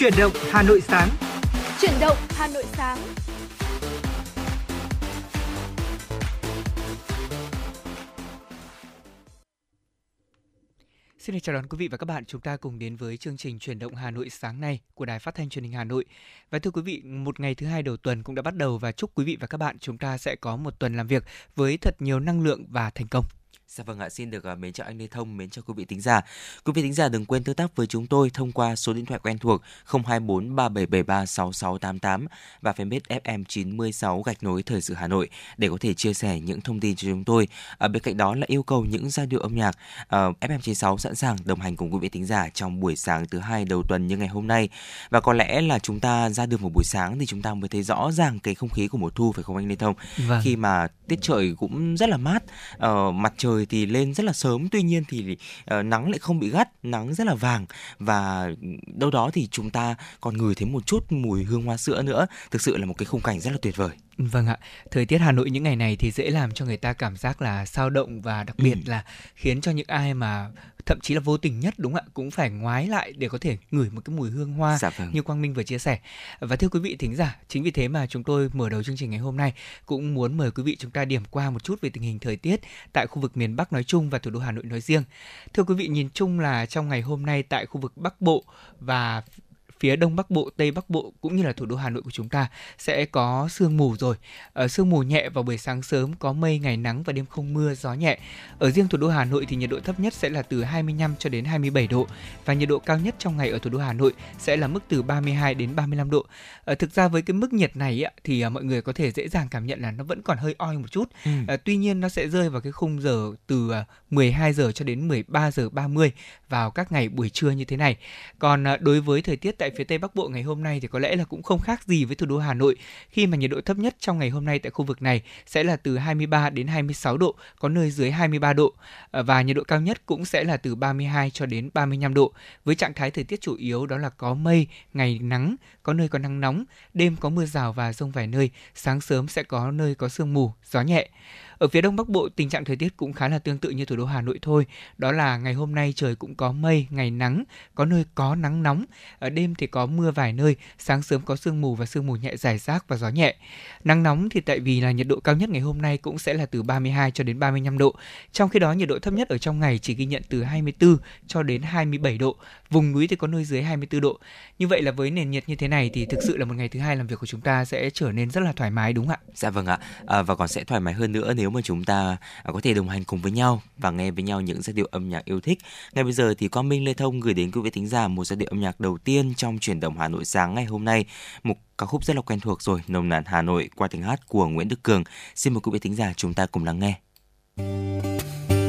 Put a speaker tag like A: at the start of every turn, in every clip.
A: Chuyển động Hà Nội sáng.
B: Chuyển động Hà Nội sáng.
C: Xin chào đón quý vị và các bạn, chúng ta cùng đến với chương trình chuyển động Hà Nội sáng nay của Đài Phát thanh Truyền hình Hà Nội. Và thưa quý vị, một ngày thứ hai đầu tuần cũng đã bắt đầu và chúc quý vị và các bạn chúng ta sẽ có một tuần làm việc với thật nhiều năng lượng và thành công.
D: Dạ vâng ạ, xin được uh, mến chào anh Lê Thông, mến chào quý vị thính giả. Quý vị thính giả đừng quên tương tác với chúng tôi thông qua số điện thoại quen thuộc 024 3773 6688 và fanpage FM 96 gạch nối thời sự Hà Nội để có thể chia sẻ những thông tin cho chúng tôi. Ở bên cạnh đó là yêu cầu những giai điệu âm nhạc uh, FM 96 sẵn sàng đồng hành cùng quý vị thính giả trong buổi sáng thứ hai đầu tuần như ngày hôm nay. Và có lẽ là chúng ta ra đường một buổi sáng thì chúng ta mới thấy rõ ràng cái không khí của mùa thu phải không anh Lê Thông?
C: Vâng.
D: Khi mà tiết trời cũng rất là mát, uh, mặt trời thì lên rất là sớm tuy nhiên thì uh, nắng lại không bị gắt nắng rất là vàng. Và đâu đó thì chúng ta còn ngửi thấy một chút mùi hương hoa sữa nữa. Thực sự là một cái khung cảnh rất là tuyệt vời.
C: Vâng ạ, thời tiết Hà Nội những ngày này thì dễ làm cho người ta cảm giác là sao động và đặc biệt
D: Ừ.
C: là khiến cho những ai mà thậm chí là vô tình nhất đúng không ạ cũng phải ngoái lại để có thể ngửi một cái mùi hương hoa
D: dạ vâng
C: như Quang Minh vừa chia sẻ. Và thưa quý vị thính giả, chính vì thế mà chúng tôi mở đầu chương trình ngày hôm nay cũng muốn mời quý vị chúng ta điểm qua một chút về tình hình thời tiết tại khu vực miền Bắc nói chung và thủ đô Hà Nội nói riêng. Thưa quý vị, nhìn chung là trong ngày hôm nay tại khu vực Bắc Bộ và phía đông bắc bộ tây bắc bộ cũng như là thủ đô hà nội của chúng ta sẽ có sương mù rồi ở sương mù nhẹ vào buổi sáng sớm có mây ngày nắng và đêm không mưa gió nhẹ ở riêng thủ đô hà nội thì nhiệt độ thấp nhất sẽ là từ 25 cho đến 27 độ và nhiệt độ cao nhất trong ngày ở thủ đô hà nội sẽ là mức từ 32 đến 35 độ ở thực ra với cái mức nhiệt này thì à, mọi người có thể dễ dàng cảm nhận là nó vẫn còn hơi oi một chút
D: ừ.
C: À, tuy nhiên nó sẽ rơi vào cái khung giờ từ à, 12 giờ cho đến 13 giờ 30 vào các ngày buổi trưa như thế này. Còn à, đối với thời tiết tại phía Tây Bắc Bộ ngày hôm nay thì có lẽ là cũng không khác gì với thủ đô Hà Nội khi mà nhiệt độ thấp nhất trong ngày hôm nay tại khu vực này sẽ là từ 23 đến 26 độ, có nơi dưới 23 độ ờ, và nhiệt độ cao nhất cũng sẽ là từ 32 cho đến 35 độ với trạng thái thời tiết chủ yếu đó là có mây, ngày nắng, có nơi có nắng nóng, đêm có mưa rào và rông vài nơi, sáng sớm sẽ có nơi có sương mù, gió nhẹ. Ở phía đông bắc bộ, tình trạng thời tiết cũng khá là tương tự như thủ đô Hà Nội thôi. Đó là ngày hôm nay trời cũng có mây, ngày nắng, có nơi có nắng nóng. Ở đêm thì có mưa vài nơi, sáng sớm có sương mù và sương mù nhẹ rải rác và gió nhẹ. Nắng nóng thì tại vì là nhiệt độ cao nhất ngày hôm nay cũng sẽ là từ 32 cho đến 35 độ. Trong khi đó nhiệt độ thấp nhất ở trong ngày chỉ ghi nhận từ 24 cho đến 27 độ. Vùng núi thì có nơi dưới 24 độ. Như vậy là với nền nhiệt như thế này thì thực sự là một ngày thứ hai làm việc của chúng ta sẽ trở nên rất là thoải mái đúng không ạ?
D: Dạ vâng ạ, à, và còn sẽ thoải mái hơn nữa nếu mà chúng ta à, có thể đồng hành cùng với nhau và nghe với nhau những giai điệu âm nhạc yêu thích. Ngay bây giờ thì Quang Minh Lê Thông gửi đến quý vị thính giả một giai điệu âm nhạc đầu tiên trong chuyển động Hà Nội sáng ngày hôm nay. Một ca khúc rất là quen thuộc rồi, nồng nàn Hà Nội qua tiếng hát của Nguyễn Đức Cường. Xin mời quý vị thính giả chúng ta cùng lắng nghe.
E: bước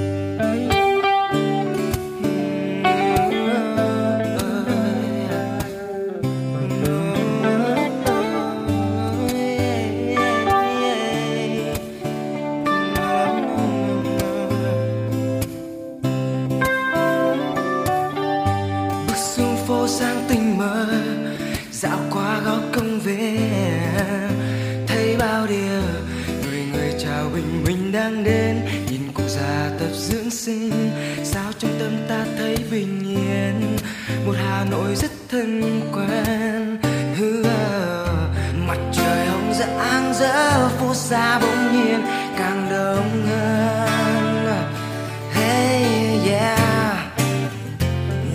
E: tâm ta thấy bình yên. Một hà nội rất thân quen. Hư mặt trời hồng rạng rỡ phố xa bỗng nhiên càng đông hơn. Hey yeah.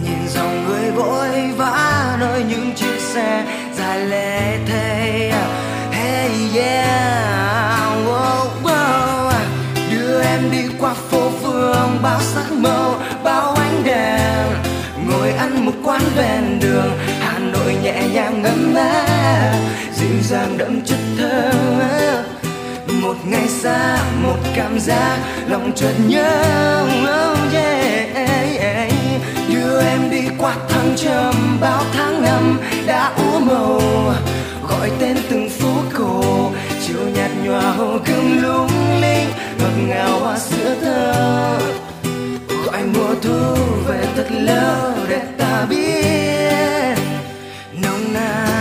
E: Nhìn dòng người vội vã nơi những chiếc xe dài lê thê. Hey yeah. Wow, wow. đưa em đi qua phố phường bao sắc màu quán ven đường, hà nội nhẹ nhàng ngấm mát dịu dàng đậm chất thơ một ngày xa, một cảm giác, lòng chợt nhớ oh yeah. đưa em đi qua thăng trầm bao tháng năm đã úa màu. Gọi tên từng phố cổ, chiều nhạt nhòa hồ gươm lung linh, ngọt ngào hoa sữa thơ mùa thu về thật lâu để ta biết nồng nàn.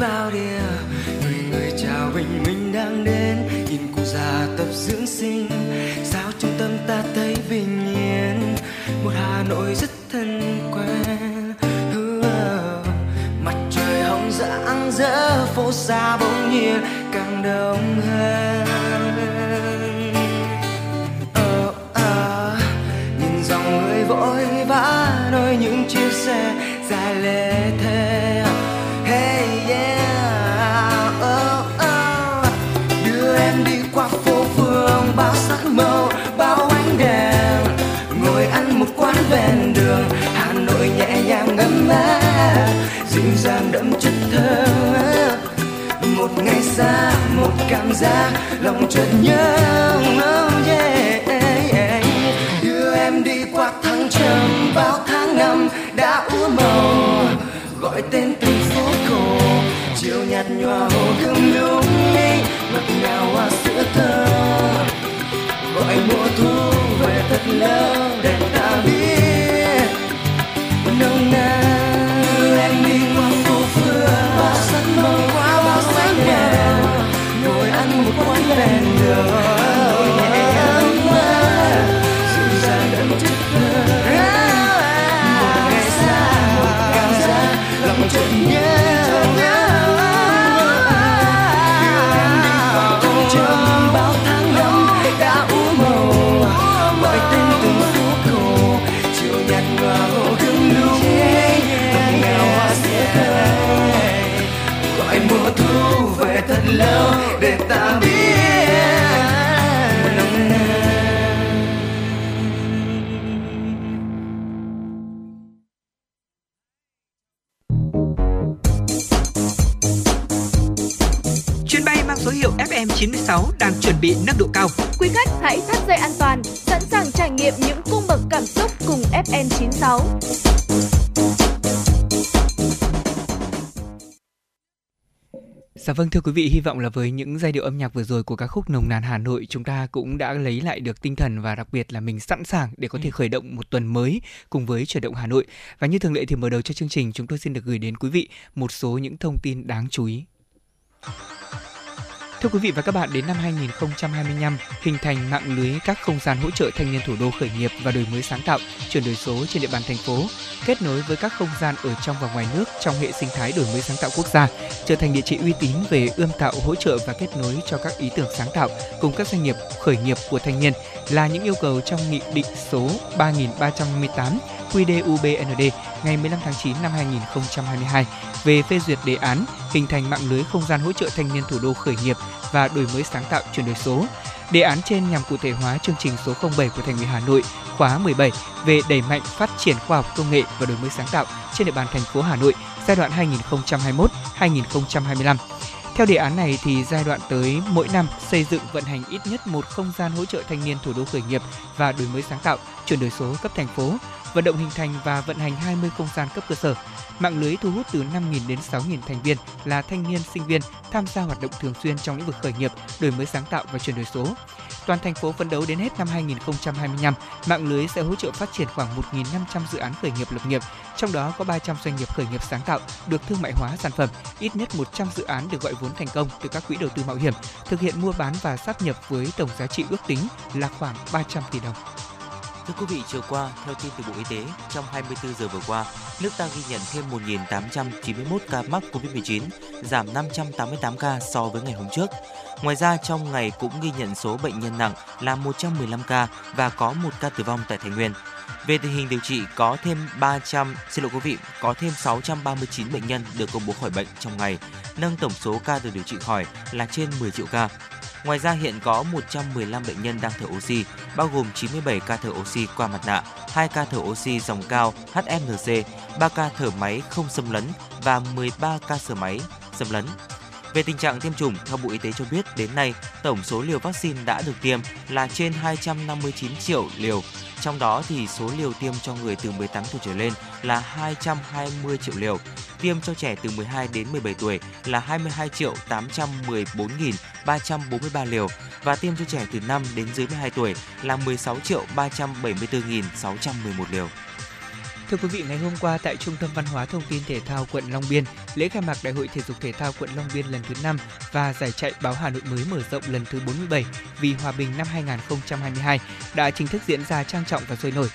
E: Bao điều. Người người chào bình minh đang đến, nhìn cụ già tập dưỡng sinh. Sao trong tâm ta thấy bình yên? Một hà nội rất thân quen. Mặt trời hồng rạng rỡ, phố xa bỗng nhiên càng đông hơn. Cảm giác lòng chợt nhớ oh yeah, yeah. đưa em đi qua tháng trầm bao tháng năm đã úa màu gọi tên từng phố cổ chiều nhạt nhòa hồ gươm lung linh ngọt ngào hoa sữa thơ. gọi mùa thu về thật lâu lâu để ta biết
C: FM96 đang chuẩn bị nâng độ cao.
B: Quý khách hãy thắt dây an toàn, sẵn sàng trải nghiệm những cung bậc cảm xúc cùng FN96.
C: Dạ vâng thưa quý vị, hy vọng là với những giai điệu âm nhạc vừa rồi của ca khúc Nồng nàn Hà Nội chúng ta cũng đã lấy lại được tinh thần và đặc biệt là mình sẵn sàng để có thể khởi động một tuần mới cùng với chuyển động Hà Nội. Và như thường lệ thì mở đầu cho chương trình chúng tôi xin được gửi đến quý vị một số những thông tin đáng chú ý. Thưa quý vị và các bạn, đến năm 2025, hình thành mạng lưới các không gian hỗ trợ thanh niên thủ đô khởi nghiệp và đổi mới sáng tạo, chuyển đổi số trên địa bàn thành phố, kết nối với các không gian ở trong và ngoài nước trong hệ sinh thái đổi mới sáng tạo quốc gia, trở thành địa chỉ uy tín về ươm tạo, hỗ trợ và kết nối cho các ý tưởng sáng tạo cùng các doanh nghiệp khởi nghiệp của thanh niên là những yêu cầu trong nghị định số 3358 QĐ-UBND ngày 15 tháng 9 năm 2022 về phê duyệt đề án hình thành mạng lưới không gian hỗ trợ thanh niên thủ đô khởi nghiệp và đổi mới sáng tạo chuyển đổi số. Đề án trên nhằm cụ thể hóa chương trình số 07 của Thành ủy Hà Nội khóa 17 về đẩy mạnh phát triển khoa học công nghệ và đổi mới sáng tạo trên địa bàn thành phố Hà Nội giai đoạn 2021-2025. Theo đề án này thì giai đoạn tới mỗi năm xây dựng vận hành ít nhất một không gian hỗ trợ thanh niên thủ đô khởi nghiệp và đổi mới sáng tạo, chuyển đổi số cấp thành phố, vận động hình thành và vận hành 20 không gian cấp cơ sở. Mạng lưới thu hút từ 5.000 đến 6.000 thành viên là thanh niên, sinh viên tham gia hoạt động thường xuyên trong lĩnh vực khởi nghiệp, đổi mới sáng tạo và chuyển đổi số. Toàn thành phố phấn đấu đến hết năm 2025, mạng lưới sẽ hỗ trợ phát triển khoảng 1.500 dự án khởi nghiệp lập nghiệp, trong đó có 300 doanh nghiệp khởi nghiệp sáng tạo được thương mại hóa sản phẩm, ít nhất 100 dự án được gọi vốn thành công từ các quỹ đầu tư mạo hiểm, thực hiện mua bán và sáp nhập với tổng giá trị ước tính là khoảng 300 tỷ đồng.
D: Thưa quý vị, chiều qua, theo tin từ Bộ Y tế, trong 24 giờ vừa qua, nước ta ghi nhận thêm 1.891 ca mắc COVID-19, giảm 588 ca so với ngày hôm trước. Ngoài ra, trong ngày cũng ghi nhận số bệnh nhân nặng là 115 ca và có một ca tử vong tại Thái Nguyên. Về tình hình điều trị, có thêm 300, xin lỗi quý vị, có thêm 639 bệnh nhân được công bố khỏi bệnh trong ngày, nâng tổng số ca được điều trị khỏi là trên 10 triệu ca. Ngoài ra hiện có 115 bệnh nhân đang thở oxy, bao gồm 97 ca thở oxy qua mặt nạ, 2 ca thở oxy dòng cao HFNC, 3 ca thở máy không xâm lấn và 13 ca thở máy xâm lấn. Về tình trạng tiêm chủng, theo Bộ Y tế cho biết đến nay, tổng số liều vaccine đã được tiêm là trên 259 triệu liều. Trong đó thì số liều tiêm cho người từ 18 tuổi trở lên là 220 triệu liều. Tiêm cho trẻ từ 12 đến 17 tuổi là 22 triệu 814.343 liều và tiêm cho trẻ từ 5 đến dưới 12 tuổi là 16 triệu 374.611 liều.
C: Thưa quý vị, ngày hôm qua tại Trung tâm Văn hóa Thông tin Thể thao quận Long Biên, lễ khai mạc Đại hội Thể dục Thể thao quận Long Biên lần thứ 5 và giải chạy báo Hà Nội mới mở rộng lần thứ 47 vì hòa bình năm 2022 đã chính thức diễn ra trang trọng và sôi nổi.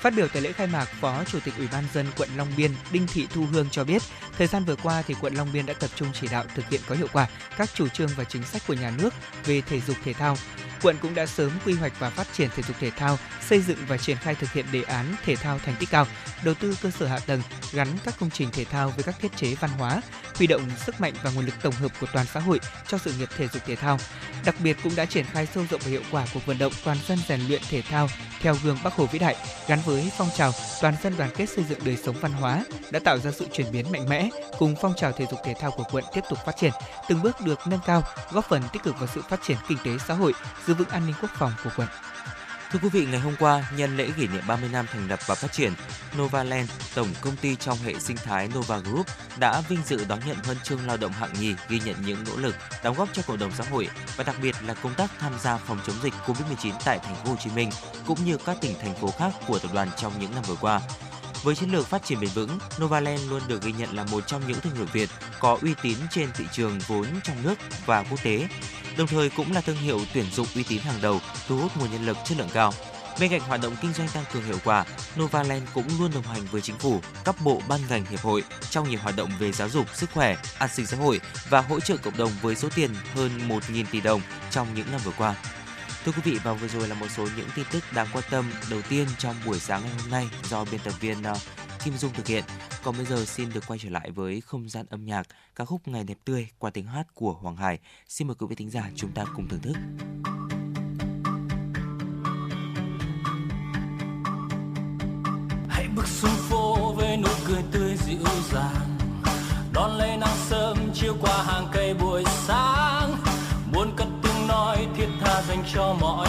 C: Phát biểu tại lễ khai mạc, Phó Chủ tịch Ủy ban dân quận Long Biên Đinh Thị Thu Hương cho biết, thời gian vừa qua thì quận Long Biên đã tập trung chỉ đạo thực hiện có hiệu quả các chủ trương và chính sách của nhà nước về thể dục thể thao. Quận cũng đã sớm quy hoạch và phát triển thể dục thể thao, xây dựng và triển khai thực hiện đề án thể thao thành tích cao, đầu tư cơ sở hạ tầng gắn các công trình thể thao với các thiết chế văn hóa, huy động sức mạnh và nguồn lực tổng hợp của toàn xã hội cho sự nghiệp thể dục thể thao. Đặc biệt cũng đã triển khai sâu rộng và hiệu quả cuộc vận động toàn dân rèn luyện thể thao theo gương Bắc Hồ vĩ đại gắn với phong trào toàn dân đoàn kết xây dựng đời sống văn hóa đã tạo ra sự chuyển biến mạnh mẽ cùng phong trào thể dục thể thao của quận tiếp tục phát triển, từng bước được nâng cao, góp phần tích cực vào sự phát triển kinh tế xã hội, giữ vững an ninh quốc phòng của quận.
D: Thưa quý vị, ngày hôm qua, nhân lễ kỷ niệm 30 năm thành lập và phát triển, Novaland, tổng công ty trong hệ sinh thái Nova Group đã vinh dự đón nhận huân chương lao động hạng nhì ghi nhận những nỗ lực đóng góp cho cộng đồng xã hội và đặc biệt là công tác tham gia phòng chống dịch Covid-19 tại thành phố Hồ Chí Minh cũng như các tỉnh thành phố khác của tập đoàn trong những năm vừa qua. Với chiến lược phát triển bền vững, Novaland luôn được ghi nhận là một trong những thương hiệu Việt có uy tín trên thị trường vốn trong nước và quốc tế đồng thời cũng là thương hiệu tuyển dụng uy tín hàng đầu, thu hút nguồn nhân lực chất lượng cao. Bên cạnh hoạt động kinh doanh tăng cường hiệu quả, Novaland cũng luôn đồng hành với chính phủ, các bộ ban ngành hiệp hội trong nhiều hoạt động về giáo dục, sức khỏe, an sinh xã hội và hỗ trợ cộng đồng với số tiền hơn 1.000 tỷ đồng trong những năm vừa qua. Thưa quý vị, và vừa rồi là một số những tin tức đáng quan tâm đầu tiên trong buổi sáng ngày hôm nay do biên tập viên ờ, Kim Dung thực hiện. Còn bây giờ xin được quay trở lại với không gian âm nhạc, ca khúc Ngày đẹp tươi qua tiếng hát của Hoàng Hải. Xin mời quý vị thính giả chúng ta cùng thưởng thức.
A: Hãy bước xuống phố với nụ cười tươi dịu dàng, đón lấy nắng sớm chiều qua hàng cây buổi sáng cho mọi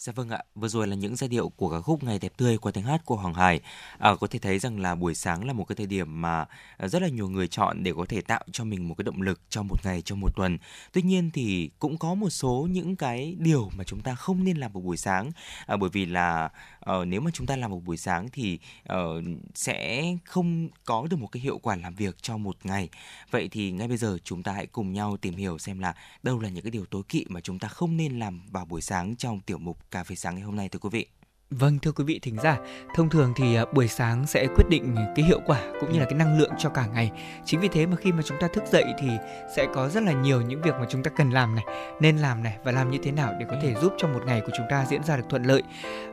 D: Dạ vâng ạ, vừa rồi là những giai điệu của ca khúc Ngày đẹp tươi qua tiếng hát của Hoàng Hải. À, có thể thấy rằng là buổi sáng là một cái thời điểm mà à, rất là nhiều người chọn để có thể tạo cho mình một cái động lực trong một ngày, trong một tuần. Tuy nhiên thì cũng có một số những cái điều mà chúng ta không nên làm vào buổi sáng à, bởi vì là à, nếu mà chúng ta làm vào buổi sáng thì à, sẽ không có được một cái hiệu quả làm việc cho một ngày. Vậy thì ngay bây giờ chúng ta hãy cùng nhau tìm hiểu xem là đâu là những cái điều tối kỵ mà chúng ta không nên làm vào buổi sáng trong tiểu mục cà phê sáng ngày hôm nay thưa quý vị.
C: Vâng thưa quý vị thính giả, thông thường thì à, buổi sáng sẽ quyết định cái hiệu quả cũng như là cái năng lượng cho cả ngày. Chính vì thế mà khi mà chúng ta thức dậy thì sẽ có rất là nhiều những việc mà chúng ta cần làm này, nên làm này và làm như thế nào để có thể giúp cho một ngày của chúng ta diễn ra được thuận lợi.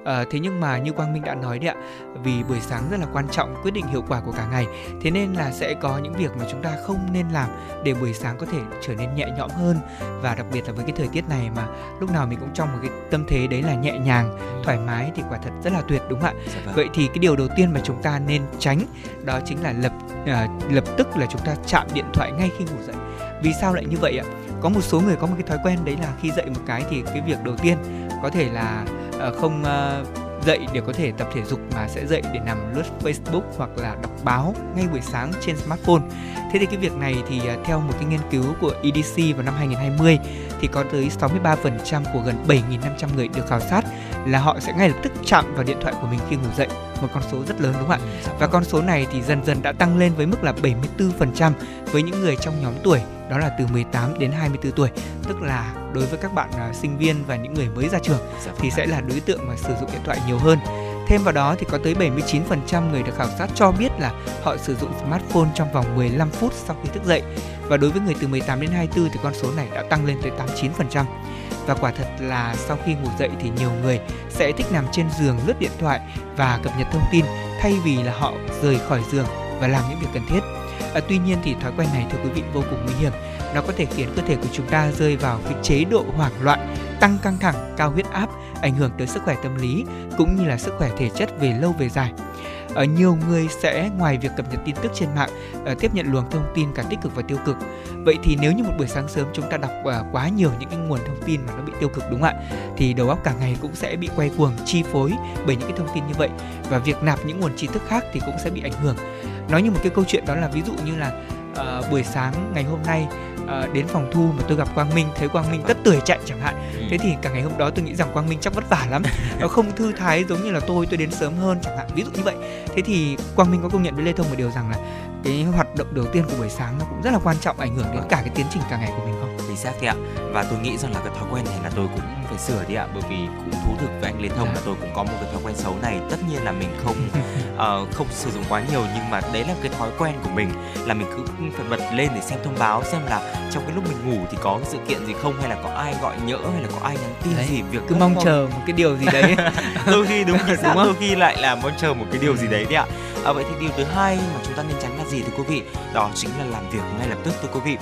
C: À, thế nhưng mà như Quang Minh đã nói đấy ạ, vì buổi sáng rất là quan trọng quyết định hiệu quả của cả ngày, thế nên là sẽ có những việc mà chúng ta không nên làm để buổi sáng có thể trở nên nhẹ nhõm hơn và đặc biệt là với cái thời tiết này mà lúc nào mình cũng trong một cái tâm thế đấy là nhẹ nhàng, thoải mái thì quả thật rất là tuyệt đúng không ạ?
D: Dạ vâng.
C: Vậy thì cái điều đầu tiên mà chúng ta nên tránh đó chính là lập à, lập tức là chúng ta chạm điện thoại ngay khi ngủ dậy. Vì sao lại như vậy ạ? Có một số người có một cái thói quen đấy là khi dậy một cái thì cái việc đầu tiên có thể là à, không à, dậy để có thể tập thể dục mà sẽ dậy để nằm lướt Facebook hoặc là đọc báo ngay buổi sáng trên smartphone. Thế thì cái việc này thì à, theo một cái nghiên cứu của EDC vào năm 2020 thì có tới 63% của gần 7.500 người được khảo sát là họ sẽ ngay lập tức chạm vào điện thoại của mình khi ngủ dậy, một con số rất lớn đúng không ạ? Và con số này thì dần dần đã tăng lên với mức là 74% với những người trong nhóm tuổi đó là từ 18 đến 24 tuổi, tức là đối với các bạn à, sinh viên và những người mới ra trường
D: Dạ vâng
C: thì
D: ạ.
C: sẽ là đối tượng mà sử dụng điện thoại nhiều hơn. Thêm vào đó thì có tới 79% người được khảo sát cho biết là họ sử dụng smartphone trong vòng 15 phút sau khi thức dậy. Và đối với người từ 18 đến 24 thì con số này đã tăng lên tới 89%. Và quả thật là sau khi ngủ dậy thì nhiều người sẽ thích nằm trên giường lướt điện thoại và cập nhật thông tin thay vì là họ rời khỏi giường và làm những việc cần thiết. À, tuy nhiên thì thói quen này thưa quý vị vô cùng nguy hiểm. Nó có thể khiến cơ thể của chúng ta rơi vào cái chế độ hoảng loạn, tăng căng thẳng, cao huyết áp, ảnh hưởng tới sức khỏe tâm lý cũng như là sức khỏe thể chất về lâu về dài. Ở nhiều người sẽ ngoài việc cập nhật tin tức trên mạng, ờ, tiếp nhận luồng thông tin cả tích cực và tiêu cực. Vậy thì nếu như một buổi sáng sớm chúng ta đọc ờ, quá nhiều những cái nguồn thông tin mà nó bị tiêu cực đúng không ạ? Thì đầu óc cả ngày cũng sẽ bị quay cuồng, chi phối bởi những cái thông tin như vậy và việc nạp những nguồn tri thức khác thì cũng sẽ bị ảnh hưởng. Nói như một cái câu chuyện đó là ví dụ như là uh, buổi sáng ngày hôm nay ờ, đến phòng thu mà tôi gặp Quang Minh thấy Quang Minh tất tưởi chạy chẳng hạn.
D: Ừ.
C: thế thì cả ngày hôm đó tôi nghĩ rằng Quang Minh chắc vất vả lắm. Nó không thư thái giống như là tôi tôi đến sớm hơn chẳng hạn ví dụ như vậy. Thế thì Quang Minh có công nhận với Lê Thông một điều rằng là cái hoạt động đầu tiên của buổi sáng nó cũng rất là quan trọng ảnh hưởng đến cả cái tiến trình cả ngày của mình không
D: xác đấy ạ. Và tôi nghĩ rằng là cái thói quen này là tôi cũng phải sửa đi ạ bởi vì cũng thú thực với anh Lê Thông là tôi cũng có một cái thói quen xấu này. Tất nhiên là mình không ờ, không sử dụng quá nhiều nhưng mà đấy là cái thói quen của mình là mình cứ phải bật lên để xem thông báo xem là trong cái lúc mình ngủ thì có cái sự kiện gì không hay là có ai gọi nhỡ hay là có ai nhắn tin
C: Đấy,
D: gì việc
C: cứ mong chờ một cái điều gì đấy.
D: Đôi khi đúng,
C: Đúng
D: đúng
C: không?
D: đôi khi lại là mong chờ một cái điều gì đấy đấy ạ. À, vậy thì điều thứ hai mà chúng ta nên tránh gì thưa quý vị đó chính là làm việc ngay lập tức thưa quý vị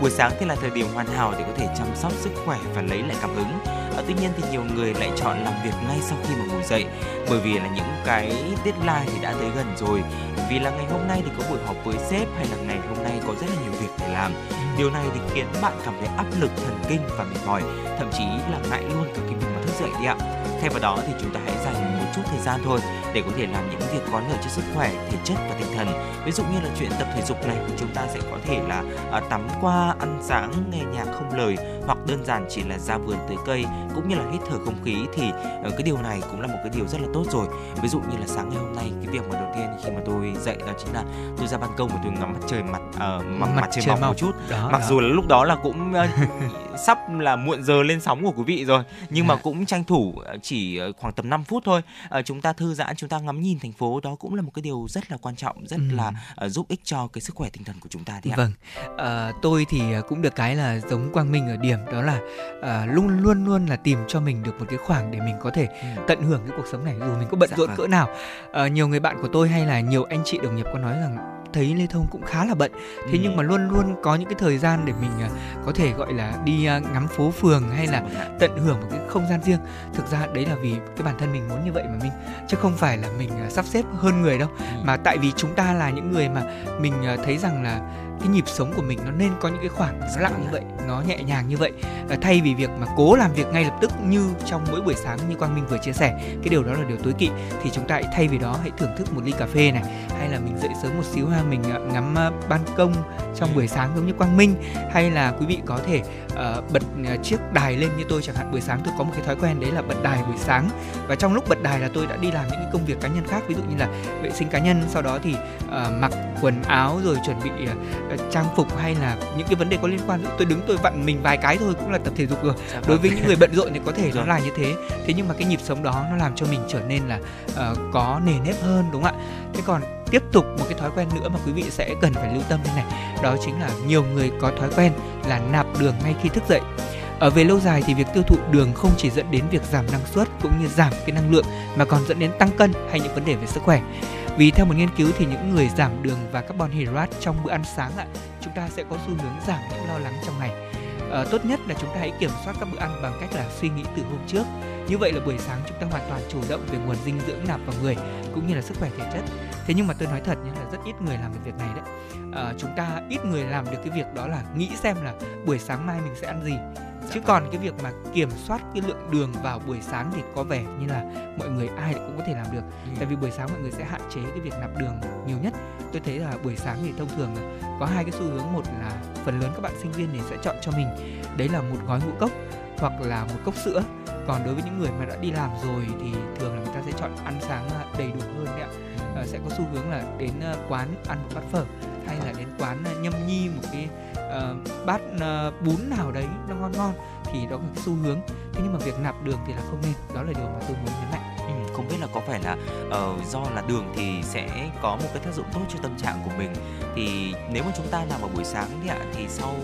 D: buổi sáng thì là thời điểm hoàn hảo để có thể chăm sóc sức khỏe và lấy lại cảm hứng À, tuy nhiên thì nhiều người lại chọn làm việc ngay sau khi mà ngủ dậy bởi vì là những cái deadline thì đã tới gần rồi. Vì là ngày hôm nay thì có buổi họp với sếp hay là ngày hôm nay có rất là nhiều việc để làm. Điều này thì khiến bạn cảm thấy áp lực thần kinh và mệt mỏi, thậm chí là ngại luôn cả cái việc mà thức dậy đi ạ. Thay vào đó thì chúng ta hãy dành chút thời gian thôi để có thể làm những việc có lợi cho sức khỏe, thể chất và tinh thần. Ví dụ như là chuyện tập thể dục này chúng ta sẽ có thể là à, tắm qua, ăn sáng, nghe nhạc không lời hoặc đơn giản chỉ là ra vườn tưới cây cũng như là hít thở không khí thì uh, cái điều này cũng là một cái điều rất là tốt rồi. Ví dụ như là sáng ngày hôm nay cái việc mà đầu tiên khi mà tôi dậy đó chính là tôi ra ban công và tôi ngắm mặt trời mặt uh, mặt, mặt trời mọc một chút.
C: Đó,
D: Mặc
C: đó.
D: dù là lúc đó là cũng uh, sắp là muộn giờ lên sóng của quý vị rồi nhưng mà
C: Dạ.
D: cũng tranh thủ chỉ khoảng tầm 5 phút thôi. Uh, chúng ta thư giãn, chúng ta ngắm nhìn thành phố đó cũng là một cái điều rất là quan trọng, rất
C: Ừ.
D: là uh, giúp ích cho cái sức khỏe tinh thần của chúng ta thì.
C: Vâng, Ờ, tôi thì ờ, cũng được cái là giống Quang Minh ở điểm đó là ờ, luôn luôn luôn là tìm cho mình được một cái khoảng để mình có thể
D: Ừ.
C: tận hưởng cái cuộc sống này dù mình có bận
D: Dạ
C: rộn
D: vâng.
C: cỡ nào. Ờ, nhiều người bạn của tôi hay là nhiều anh chị đồng nghiệp có nói rằng thấy Lê Thông cũng khá là bận, thế
D: Ừ.
C: nhưng mà luôn luôn có những cái thời gian để mình ờ, có thể gọi là đi ờ, ngắm phố phường hay là
D: Vâng ạ.
C: tận hưởng một cái không gian riêng. Thực ra đấy là vì cái bản thân mình muốn như vậy mà mình chứ không phải là mình ờ, sắp xếp hơn người đâu
D: Ừ.
C: mà tại vì chúng ta là những người mà mình thấy rằng là cái nhịp sống của mình nó nên có những cái khoảng nó lặng như vậy nó nhẹ nhàng như vậy. Thay vì việc mà cố làm việc ngay lập tức như trong mỗi buổi sáng như quang minh vừa chia sẻ cái điều đó là điều tối kỵ thì chúng ta hãy thay vì đó hãy thưởng thức một ly cà phê này hay là mình dậy sớm một xíu ha mình ờ, ngắm ờ, ban công trong buổi sáng giống như quang minh hay là quý vị có thể uh, bật chiếc đài lên như tôi chẳng hạn. Buổi sáng tôi có một cái thói quen đấy là bật đài buổi sáng và trong lúc bật đài là tôi đã đi làm những cái công việc cá nhân khác ví dụ như là vệ sinh cá nhân sau đó thì uh, mặc quần áo rồi chuẩn bị uh, trang phục hay là những cái vấn đề có liên quan tôi đứng tôi vặn mình vài cái thôi cũng là tập thể dục rồi.
D: Dạ
C: đối
D: vâng.
C: với những người bận rộn thì có thể nó
D: Rồi.
C: là như thế. Thế nhưng mà cái nhịp sống đó nó làm cho mình trở nên là ờ, có nề nếp hơn đúng không ạ? Thế còn tiếp tục một cái thói quen nữa mà quý vị sẽ cần phải lưu tâm đây này đó chính là nhiều người có thói quen là nạp đường ngay khi thức dậy. Ở về lâu dài thì việc tiêu thụ đường không chỉ dẫn đến việc giảm năng suất cũng như giảm cái năng lượng mà còn dẫn đến tăng cân hay những vấn đề về sức khỏe vì theo một nghiên cứu thì những người giảm đường và carbon hydrate trong bữa ăn sáng ạ, chúng ta sẽ có xu hướng giảm những lo lắng trong ngày. À, tốt nhất là chúng ta hãy kiểm soát các bữa ăn bằng cách là suy nghĩ từ hôm trước. Như vậy là buổi sáng chúng ta hoàn toàn chủ động về nguồn dinh dưỡng nạp vào người cũng như là sức khỏe thể chất. Thế nhưng mà tôi nói thật nhé là rất ít người làm được việc này đấy. À, chúng ta ít người làm được cái việc đó là nghĩ xem là buổi sáng mai mình sẽ ăn gì. Chứ còn cái việc mà kiểm soát cái lượng đường vào buổi sáng thì có vẻ như là mọi người ai cũng có thể làm được.
D: Ừ.
C: tại vì buổi sáng mọi người sẽ hạn chế cái việc nạp đường nhiều nhất. Tôi thấy là buổi sáng thì thông thường là có hai cái xu hướng. Một là phần lớn các bạn sinh viên thì sẽ chọn cho mình. Đấy là một gói ngũ cốc hoặc là một cốc sữa. Còn đối với những người mà đã đi làm rồi thì thường là người ta sẽ chọn ăn sáng đầy đủ hơn đấy ạ. Ờ, sẽ có xu hướng là đến ờ, quán ăn một bát phở hay là đến quán ờ, nhâm nhi một cái uh, bát uh, bún nào đấy nó ngon ngon thì đó là cái xu hướng. Thế nhưng mà việc nạp đường thì là không nên đó là điều mà tôi muốn nhấn mạnh.
D: Ừ, không biết là có phải là uh, do là đường thì sẽ có một cái tác dụng tốt cho tâm trạng của mình. Thì nếu mà chúng ta làm vào buổi sáng thì ạ thì sau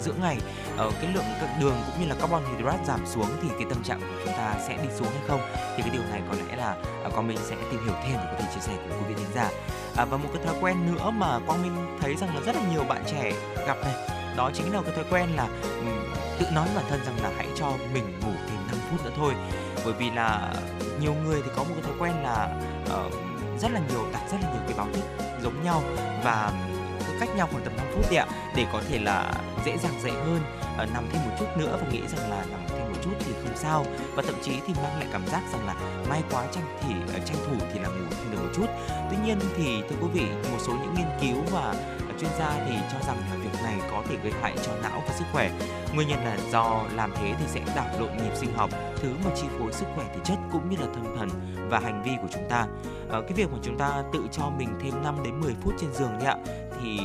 D: giữa ngày ờ, cái lượng các đường cũng như là carbon hydrate giảm xuống thì cái tâm trạng của chúng ta sẽ đi xuống hay không? Thì cái điều này có lẽ là à, Quang Minh sẽ tìm hiểu thêm để có thể chia sẻ cùng quý vị thính giả. À, và một cái thói quen nữa mà Quang Minh thấy rằng là rất là nhiều bạn trẻ gặp này đó chính là cái thói quen là tự nói với bản thân rằng là hãy cho mình ngủ thêm 5 phút nữa thôi. Bởi vì là nhiều người thì có một cái thói quen là uh, rất là nhiều đặt rất là nhiều cái báo thức giống nhau và cứ cách nhau khoảng tầm 5 phút đấy ạ để có thể là dễ dàng dậy hơn uh, nằm thêm một chút nữa và nghĩ rằng là nằm chút thì không sao. Và thậm chí thì mang lại cảm giác rằng là may quá tranh thì ờ, tranh thủ thì là ngủ thêm được một chút. Tuy nhiên thì thưa quý vị một số những nghiên cứu và ờ, chuyên gia thì cho rằng là việc này có thể gây hại cho não và sức khỏe. Nguyên nhân là do làm thế thì sẽ đảo lộn nhịp sinh học thứ mà chi phối sức khỏe thể chất cũng như là tâm thần và hành vi của chúng ta. Ờ, cái việc mà chúng ta tự cho mình thêm 5 đến 10 phút trên giường đấy ạ thì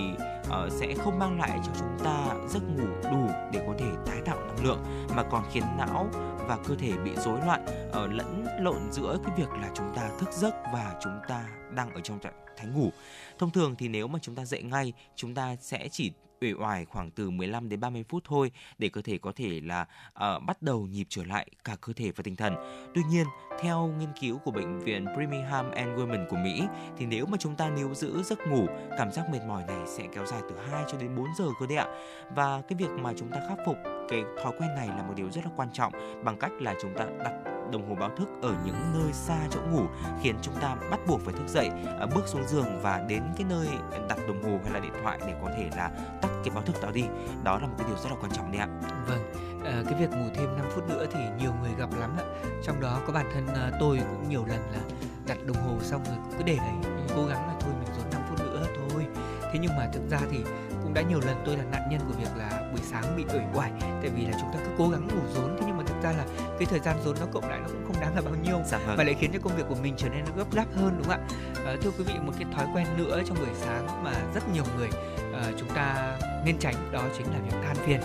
D: ờ, sẽ không mang lại cho chúng ta giấc ngủ đủ để có thể tái tạo lượng mà còn khiến não và cơ thể bị rối loạn ở lẫn lộn giữa cái việc là chúng ta thức giấc và chúng ta đang ở trong trạng thái ngủ. Thông thường thì nếu mà chúng ta dậy ngay, chúng ta sẽ chỉ uể oải khoảng từ 15 đến 30 phút thôi để cơ thể có thể là uh, bắt đầu nhịp trở lại cả cơ thể và tinh thần. Tuy nhiên, theo nghiên cứu của bệnh viện Birmingham and Women của Mỹ thì nếu mà chúng ta níu giữ giấc ngủ, cảm giác mệt mỏi này sẽ kéo dài từ 2 cho đến 4 giờ cơ đấy ạ. Và cái việc mà chúng ta khắc phục cái thói quen này là một điều rất là quan trọng bằng cách là chúng ta đặt đồng hồ báo thức ở những nơi xa chỗ ngủ khiến chúng ta bắt buộc phải thức dậy à, bước xuống giường và đến cái nơi đặt đồng hồ hay là điện thoại để có thể là tắt cái báo thức đó đi đó là một cái điều rất là quan trọng đấy ạ
C: Vâng, à, cái việc ngủ thêm 5 phút nữa thì nhiều người gặp lắm ạ. Trong đó có bản thân à, tôi cũng nhiều lần là đặt đồng hồ xong rồi cứ để đấy, cố gắng là thôi mình dồn 5 phút nữa thôi. Thế nhưng mà thực ra thì cũng đã nhiều lần tôi là nạn nhân của việc là buổi sáng bị uể oải. Tại vì là chúng ta cứ cố gắng ngủ dồn thế nhưng mà thực ra là cái thời gian dồn nó cộng lại nó cũng không đáng là bao nhiêu.
D: Dạ vâng.
C: Và lại khiến cho công việc của mình trở nên nó gấp gáp hơn đúng không ạ? À, thưa quý vị một cái thói quen nữa trong buổi sáng mà rất nhiều người à, chúng ta nên tránh đó chính là việc than phiền.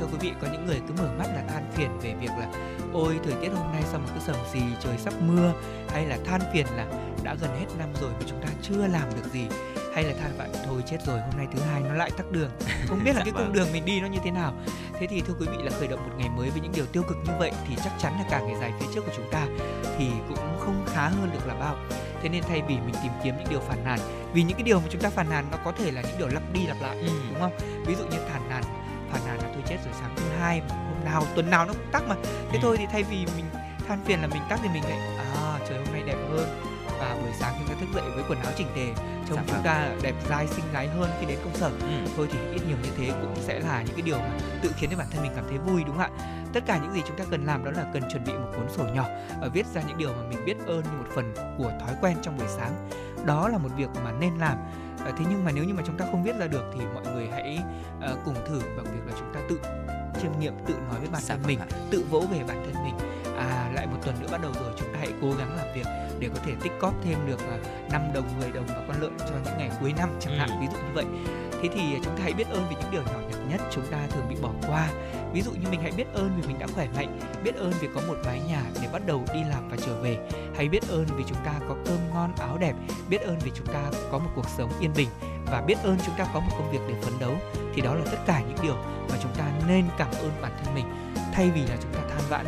C: Thưa quý vị có những người cứ mở mắt là than phiền về việc là ôi thời tiết hôm nay sao mà cứ sầm xì trời sắp mưa? Hay là than phiền là đã gần hết năm rồi mà chúng ta chưa làm được gì hay là than vãn thôi chết rồi hôm nay thứ hai nó lại tắc đường không biết là
D: Dạ
C: cái
D: vâng.
C: cung đường mình đi nó như thế nào thế thì thưa quý vị là khởi động một ngày mới với những điều tiêu cực như vậy thì chắc chắn là cả ngày dài phía trước của chúng ta thì cũng không khá hơn được là bao thế nên thay vì mình tìm kiếm những điều phàn nàn vì những cái điều mà chúng ta phàn nàn nó có thể là những điều lặp đi lặp lại
D: Ừ.
C: đúng không ví dụ như phàn nàn phàn nàn là tôi chết rồi sáng thứ hai mà hôm nào tuần nào nó cũng tắc mà thế
D: Ừ.
C: thôi thì thay vì mình than phiền là mình tắc thì mình lại à trời hôm nay đẹp hơn và buổi sáng chúng ta thức dậy với quần áo chỉnh tề trông
D: Dạ
C: chúng
D: vâng.
C: ta đẹp dai xinh gái hơn khi đến công sở
D: ừ.
C: thôi thì ít nhiều như thế cũng sẽ là những cái điều mà tự khiến cho bản thân mình cảm thấy vui đúng không ạ tất cả những gì chúng ta cần làm đó là cần chuẩn bị một cuốn sổ nhỏ viết ra những điều mà mình biết ơn như một phần của thói quen trong buổi sáng đó là một việc mà nên làm Ờ, thế nhưng mà nếu như mà chúng ta không viết ra được thì mọi người hãy ờ, cùng thử bằng việc là chúng ta tự chiêm nghiệm tự nói với bản
D: Dạ
C: thân
D: vâng
C: mình
D: ạ.
C: tự vỗ về bản thân mình à lại một tuần nữa bắt đầu rồi chúng ta hãy cố gắng làm việc để có thể tích cóp thêm được à, 5 đồng 10 đồng và con lợn cho những ngày cuối năm chẳng hạn
D: Ừ.
C: ví dụ như vậy. Thế thì chúng ta hãy biết ơn vì những điều nhỏ nhặt nhất chúng ta thường bị bỏ qua. Ví dụ như mình hãy biết ơn vì mình đã khỏe mạnh biết ơn vì có một mái nhà để bắt đầu đi làm và trở về. Hãy biết ơn vì chúng ta có cơm ngon áo đẹp biết ơn vì chúng ta có một cuộc sống yên bình và biết ơn chúng ta có một công việc để phấn đấu. Thì đó là tất cả những điều mà chúng ta nên cảm ơn bản thân mình thay vì là chúng ta than vãn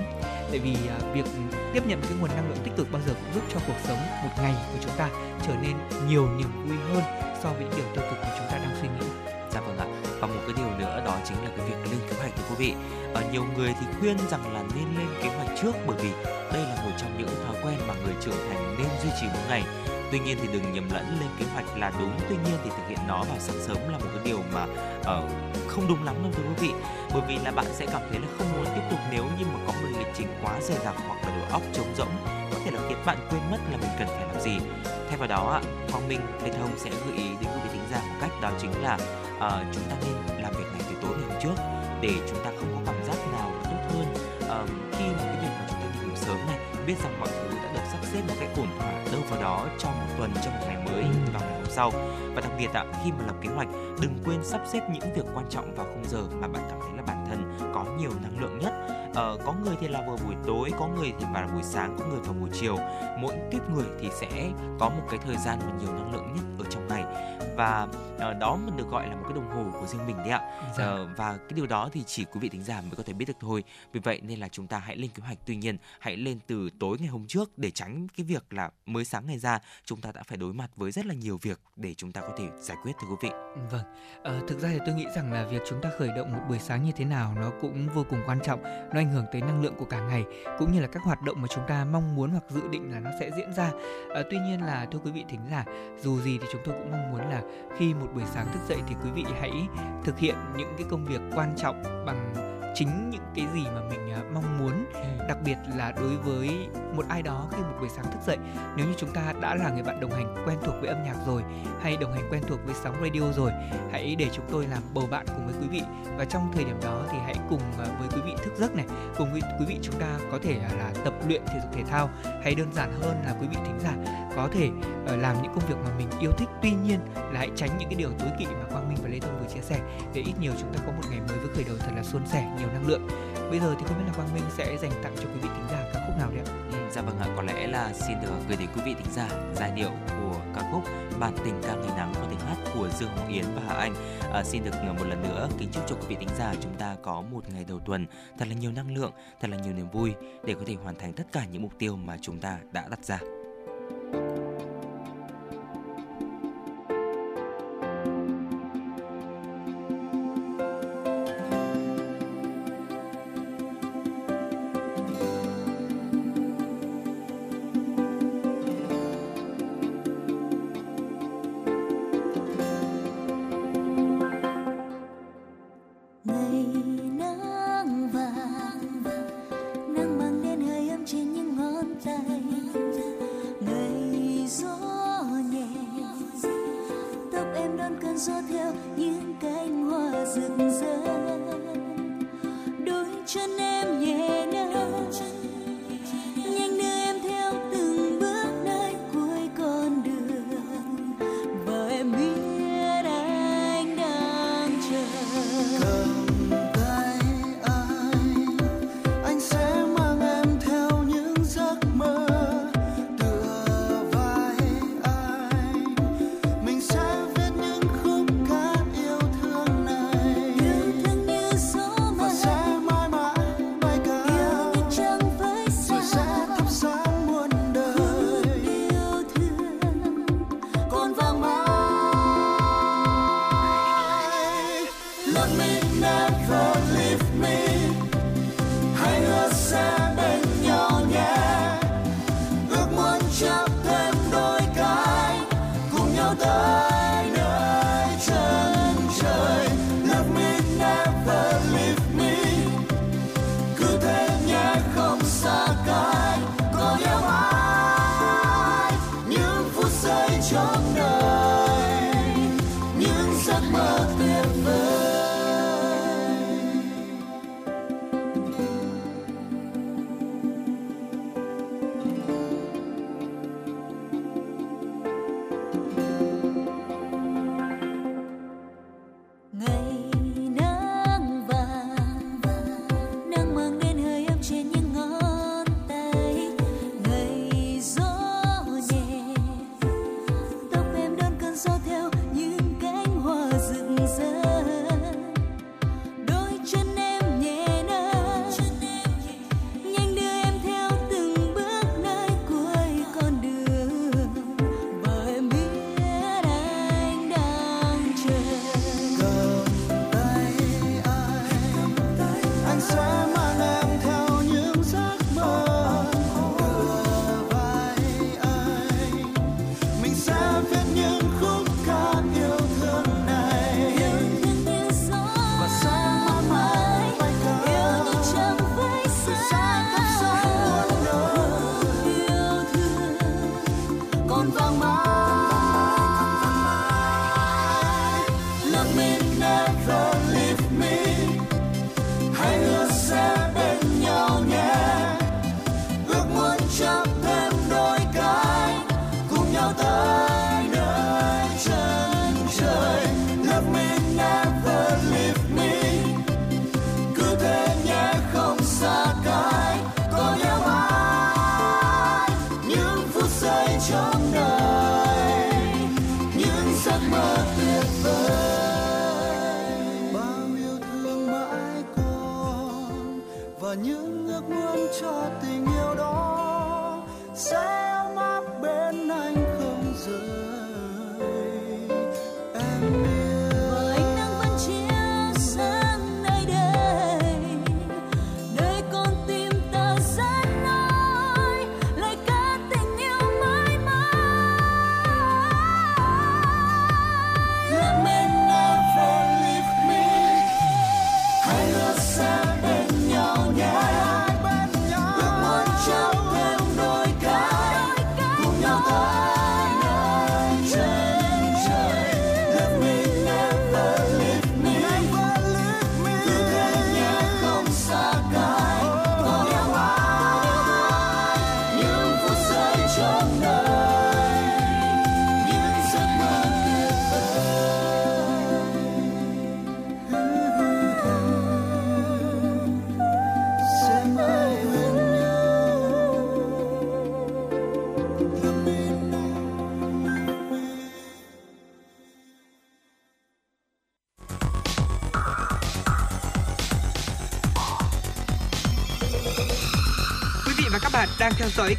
C: tại vì à, việc tiếp nhận cái nguồn năng lượng tích cực bao giờ cũng giúp cho cuộc sống một ngày của chúng ta trở nên nhiều niềm vui hơn so với những điều tiêu cực mà chúng ta đang suy nghĩ
D: Dạ vâng ạ. Và một cái điều nữa đó chính là cái việc lên kế hoạch thưa quý vị. Ở nhiều người thì khuyên rằng là nên lên kế hoạch trước bởi vì đây là một trong những thói quen mà người trưởng thành nên duy trì mỗi ngày. Tuy nhiên thì đừng nhầm lẫn lên kế hoạch là đúng, tuy nhiên thì thực hiện nó vào sáng sớm là một cái điều mà uh, không đúng lắm đâu thưa quý vị. Bởi vì là bạn sẽ cảm thấy là không muốn tiếp tục nếu như mà có một lịch trình quá dày đặc hoặc là đầu óc trống rỗng có thể là khiến bạn quên mất là mình cần phải làm gì. Thay vào đó ạ, Quang Minh Lê Thông sẽ gợi ý đến quý vị thính giả một cách đó chính là uh, chúng ta nên làm việc này từ tối ngày hôm trước để chúng ta không có cảm giác nào tốt hơn uh, khi mà cái việc mà chúng ta đi ngủ sớm này biết rằng mọi thứ đã được sắp xếp một cách ổn đó trong một tuần trong một ngày mới vào ngày hôm sau. Và đặc biệt ạ khi mà lập kế hoạch đừng quên sắp xếp những việc quan trọng vào khung giờ mà bạn cảm thấy là bản thân có nhiều năng lượng nhất. Ờ, có người thì là vào buổi tối có người thì vào buổi sáng có người vào buổi chiều. Mỗi tiếp người thì sẽ có một cái thời gian và nhiều năng lượng nhất ở trong ngày và ờ, đó mình được gọi là một cái đồng hồ của riêng mình đấy ạ
C: Dạ.
D: Ờ, và cái điều đó thì chỉ quý vị thính giả mới có thể biết được thôi vì vậy nên là chúng ta hãy lên kế hoạch tuy nhiên hãy lên từ tối ngày hôm trước để tránh cái việc là mới sáng ngày ra chúng ta đã phải đối mặt với rất là nhiều việc để chúng ta có thể giải quyết thưa quý vị
C: Vâng, ờ, thực ra thì tôi nghĩ rằng là việc chúng ta khởi động một buổi sáng như thế nào nó cũng vô cùng quan trọng. Nó ảnh hưởng tới năng lượng của cả ngày cũng như là các hoạt động mà chúng ta mong muốn hoặc dự định là nó sẽ diễn ra. Ờ, tuy nhiên là thưa quý vị thính giả, dù gì thì chúng tôi cũng mong muốn là khi một buổi sáng thức dậy thì quý vị hãy thực hiện những cái công việc quan trọng bằng chính những cái gì mà mình à, mong muốn. Đặc biệt là đối với một ai đó khi một buổi sáng thức dậy nếu như chúng ta đã là người bạn đồng hành quen thuộc với âm nhạc rồi hay đồng hành quen thuộc với sóng radio rồi hãy để chúng tôi làm bầu bạn cùng với quý vị. Và trong thời điểm đó thì hãy cùng à, với quý vị thức giấc này cùng với quý vị chúng ta có thể là tập luyện thể dục thể thao hay đơn giản hơn là quý vị thính giả có thể ờ, làm những công việc mà mình yêu thích. Tuy nhiên là hãy tránh những cái điều tối kỵ mà Quang Minh và Lê Thông vừa chia sẻ để ít nhiều chúng ta có một ngày mới với khởi đầu thật là suôn sẻ nhiều năng lượng. Bây giờ thì không biết là Quang Minh sẽ dành tặng cho quý vị thính giả ca khúc nào đấy ạ?
D: Ừ, dạ vâng ạ. Có lẽ là xin được gửi đến quý vị thính giả giai điệu của ca khúc bản tình ca ngày nắng có tiếng hát của Dương Hoàng Yến và Hà Anh. À, xin được một lần nữa kính chúc cho quý vị thính giả chúng ta có một ngày đầu tuần thật là nhiều năng lượng thật là nhiều niềm vui để có thể hoàn thành tất cả những mục tiêu mà chúng ta đã đặt ra.
E: còn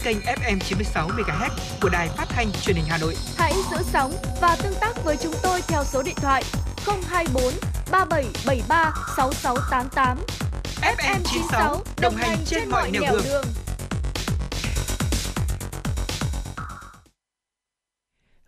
C: kênh FM 96 MHz của đài phát thanh truyền hình Hà Nội.
B: Hãy giữ sóng và tương tác với chúng tôi theo số điện thoại 024 3773 6688.
C: FM 96 đồng hành trên mọi nẻo đường.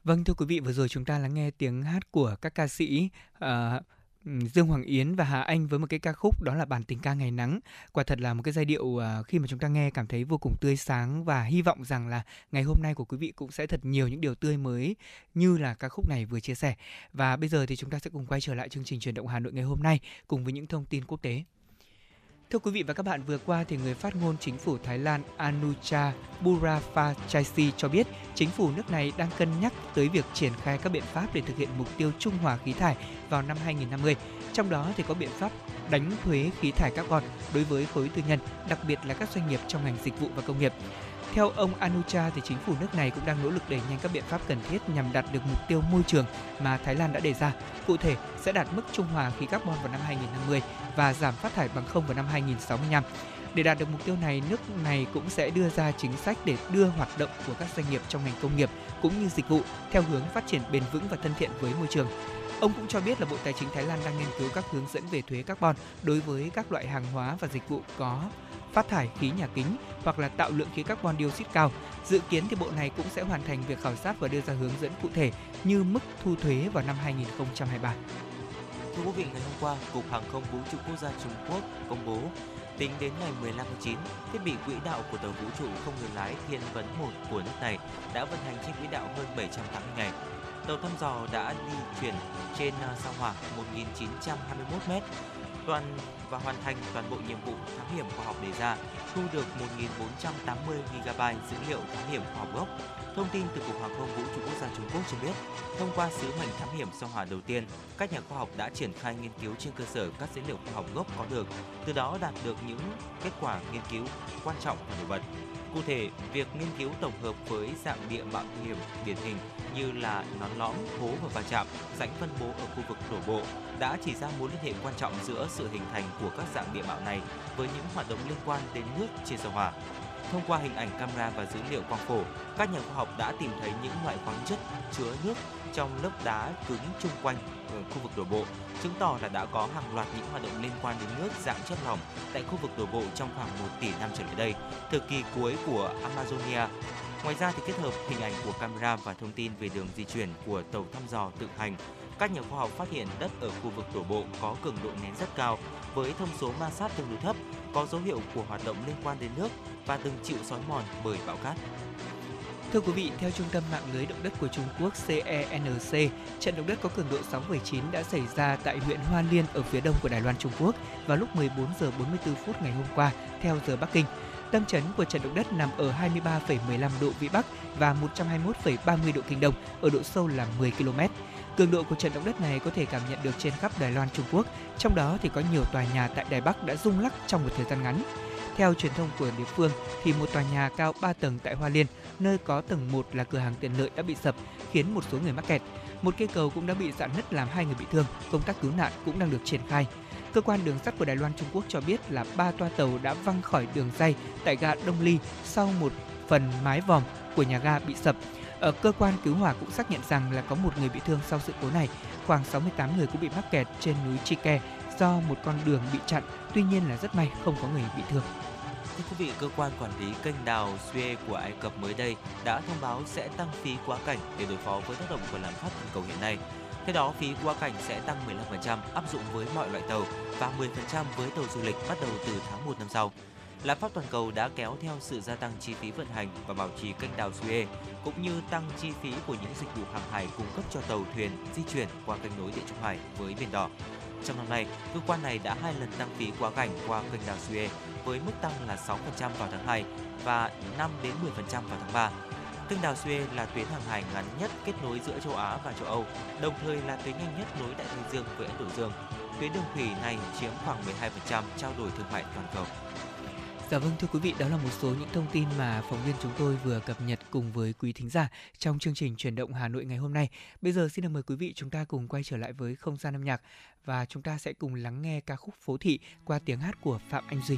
C: Vâng thưa quý vị, vừa rồi chúng ta lắng nghe tiếng hát của các ca sĩ à, Ừ, Dương Hoàng Yến và Hà Anh với một cái ca khúc đó là Bản tình ca ngày nắng. Quả thật là một cái giai điệu à, khi mà chúng ta nghe cảm thấy vô cùng tươi sáng và hy vọng rằng là ngày hôm nay của quý vị cũng sẽ thật nhiều những điều tươi mới như là ca khúc này vừa chia sẻ. Và bây giờ thì chúng ta sẽ cùng quay trở lại chương trình truyền động Hà Nội ngày hôm nay cùng với những thông tin quốc tế. Thưa quý vị và các bạn, vừa qua thì người phát ngôn chính phủ Thái Lan Anucha Burafachaisi cho biết chính phủ nước này đang cân nhắc tới việc triển khai các biện pháp để thực hiện mục tiêu trung hòa khí thải vào năm 2050. Trong đó thì có biện pháp đánh thuế khí thải carbon đối với khối tư nhân, đặc biệt là các doanh nghiệp trong ngành dịch vụ và công nghiệp. Theo ông Anucha thì chính phủ nước này cũng đang nỗ lực đẩy nhanh các biện pháp cần thiết nhằm đạt được mục tiêu môi trường mà Thái Lan đã đề ra. Cụ thể sẽ đạt mức trung hòa khí carbon vào năm 2050 và giảm phát thải bằng không vào năm 2065. Để đạt được mục tiêu này, nước này cũng sẽ đưa ra chính sách để đưa hoạt động của các doanh nghiệp trong ngành công nghiệp cũng như dịch vụ theo hướng phát triển bền vững và thân thiện với môi trường. Ông cũng cho biết là Bộ Tài chính Thái Lan đang nghiên cứu các hướng dẫn về thuế carbon đối với các loại hàng hóa và dịch vụ có phát thải khí nhà kính hoặc là tạo lượng khí carbon dioxide cao. Dự kiến thì bộ này cũng sẽ hoàn thành việc khảo sát và đưa ra hướng dẫn cụ thể như mức thu thuế vào năm 2023.
D: Thưa quý vị, ngày hôm qua, Cục Hàng không Vũ trụ Quốc gia Trung Quốc công bố tính đến ngày 15 tháng 9, thiết bị quỹ đạo của tàu vũ trụ không người lái Thiên Vấn 1 của nước này đã vận hành trên quỹ đạo hơn 780 ngày. Tàu thăm dò đã đi chuyển trên à, sao hỏa 1921 m toàn và hoàn thành toàn bộ nhiệm vụ thám hiểm khoa học đề ra, thu được 1.480 GB dữ liệu thám hiểm khoa học gốc. Thông tin từ Cục Hàng không Vũ trụ Quốc gia Trung Quốc cho biết, thông qua sứ mệnh thám hiểm sao hỏa đầu tiên, các nhà khoa học đã triển khai nghiên cứu trên cơ sở các dữ liệu khoa học gốc có được, từ đó đạt được những kết quả nghiên cứu quan trọng và nổi bật. Cụ thể, việc nghiên cứu tổng hợp với dạng địa mạo hiểm điển hình như là nón lõm, hố và va chạm, rãnh phân bố ở khu vực đổ bộ đã chỉ ra mối liên hệ quan trọng giữa sự hình thành của các dạng địa mạo này với những hoạt động liên quan đến nước trên sao hỏa. Thông qua hình ảnh camera và dữ liệu quang phổ, các nhà khoa học đã tìm thấy những loại khoáng chất chứa nước trong lớp đá cứng chung quanh ở khu vực đổ bộ, chứng tỏ là đã có hàng loạt những hoạt động liên quan đến nước dạng chất lỏng tại khu vực đổ bộ trong khoảng 1 tỷ năm trở lại đây, thời kỳ cuối của Amazonia. Ngoài ra thì kết hợp hình ảnh của camera và thông tin về đường di chuyển của tàu thăm dò tự hành, các nhà khoa học phát hiện đất ở khu vực đổ bộ có cường độ nén rất cao, với thông số ma sát tương đối thấp, có dấu hiệu của hoạt động liên quan đến nước và từng chịu xói mòn bởi bão cát.
C: Thưa quý vị, theo Trung tâm mạng lưới động đất của Trung Quốc CENC, trận động đất có cường độ 6,9 đã xảy ra tại huyện Hoa Liên ở phía đông của Đài Loan Trung Quốc vào lúc 14 giờ 44 phút ngày hôm qua theo giờ Bắc Kinh. Tâm chấn của trận động đất nằm ở 23,15 độ vĩ Bắc và 121,30 độ kinh đông ở độ sâu là 10 km. Cường độ của trận động đất này có thể cảm nhận được trên khắp Đài Loan Trung Quốc, trong đó thì có nhiều tòa nhà tại Đài Bắc đã rung lắc trong một thời gian ngắn. Theo truyền thông của địa phương thì một tòa nhà cao 3 tầng tại Hoa Liên, nơi có tầng 1 là cửa hàng tiện lợi đã bị sập, khiến một số người mắc kẹt. Một cây cầu cũng đã bị dạn nứt làm hai người bị thương, công tác cứu nạn cũng đang được triển khai. Cơ quan đường sắt của Đài Loan Trung Quốc cho biết là ba toa tàu đã văng khỏi đường dây tại ga Đông Ly sau một phần mái vòm của nhà ga bị sập. Ở cơ quan cứu hỏa cũng xác nhận rằng là có một người bị thương sau sự cố này. Khoảng 68 người cũng bị mắc kẹt trên núi Chike do một con đường bị chặn. Tuy nhiên là rất may không có người bị thương.
D: Thưa quý vị, cơ quan quản lý kênh đào Suez của Ai Cập mới đây đã thông báo sẽ tăng phí quá cảnh để đối phó với tác động của lạm phát toàn cầu hiện nay. Theo đó, phí quá cảnh sẽ tăng 15% áp dụng với mọi loại tàu và 10% với tàu du lịch bắt đầu từ tháng 1 năm sau. Lạm phát toàn cầu đã kéo theo sự gia tăng chi phí vận hành và bảo trì kênh đào Suez, cũng như tăng chi phí của những dịch vụ hàng hải cung cấp cho tàu thuyền di chuyển qua kênh nối Địa Trung Hải với Biển Đỏ. Trong năm nay, cơ quan này đã hai lần tăng phí quá cảnh qua kênh đào Suez với mức tăng là 6% vào tháng 2 và 5 đến 10% vào tháng 3. Kênh đào Suez là tuyến hàng hải ngắn nhất kết nối giữa châu Á và châu Âu, đồng thời là tuyến nhanh nhất nối Đại Tây Dương với Ấn Độ Dương. Tuyến đường thủy này chiếm khoảng 12% trao đổi thương mại toàn cầu.
C: Dạ vâng thưa quý vị, đó là một số những thông tin mà phóng viên chúng tôi vừa cập nhật cùng với quý thính giả trong chương trình chuyển động Hà Nội ngày hôm nay. Bây giờ xin được mời quý vị chúng ta cùng quay trở lại với không gian âm nhạc và chúng ta sẽ cùng lắng nghe ca khúc Phố thị qua tiếng hát của Phạm Anh Duy.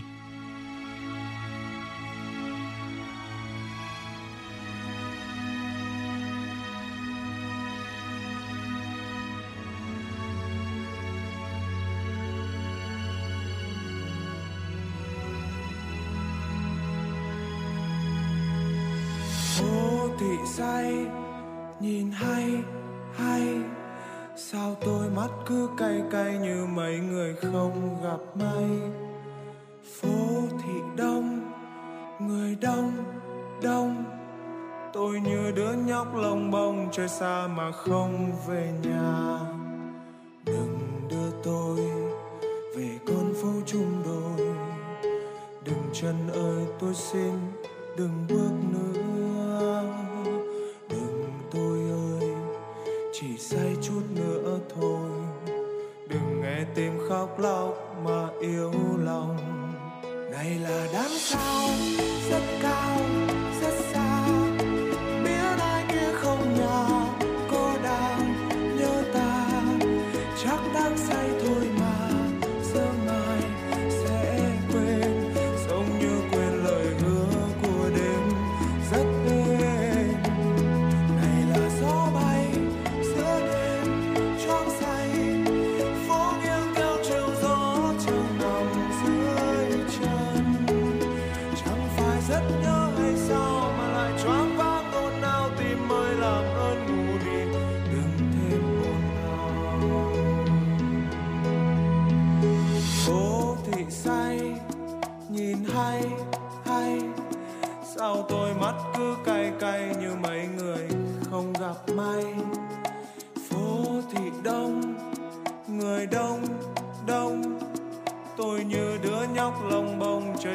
F: Say, nhìn hay hay. Sao tôi mắt cứ cay cay như mấy người không gặp may? Phố thị đông, người đông đông. Tôi như đứa nhóc lông bông chơi xa mà không về nhà. Đừng đưa tôi về con phố chung đôi. Đừng chân ơi, tôi xin đừng bước chỉ say chút nữa thôi. Đừng nghe tim khóc lóc mà yêu lòng. Này là đám sao rất cao.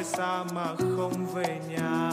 F: Xa mà không về nhà?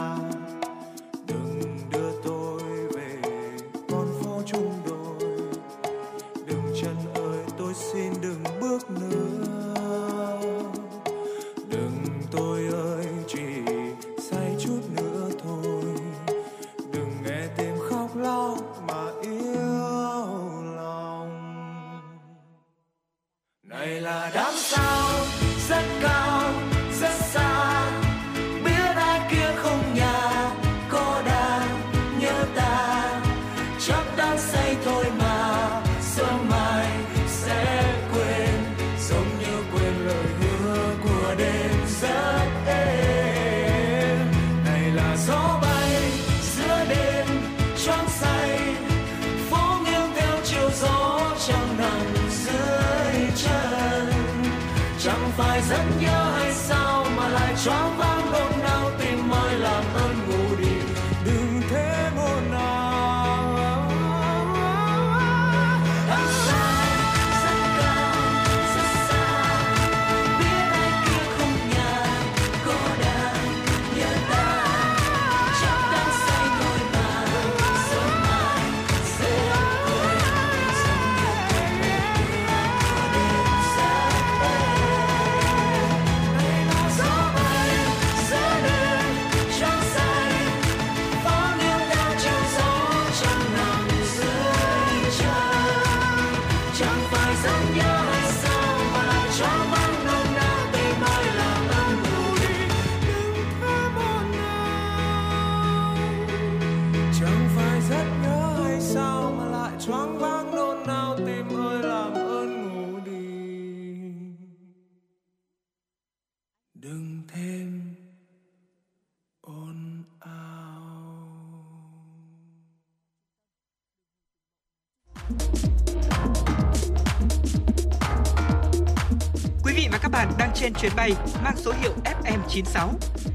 C: Trên chuyến bay mang số hiệu FM96.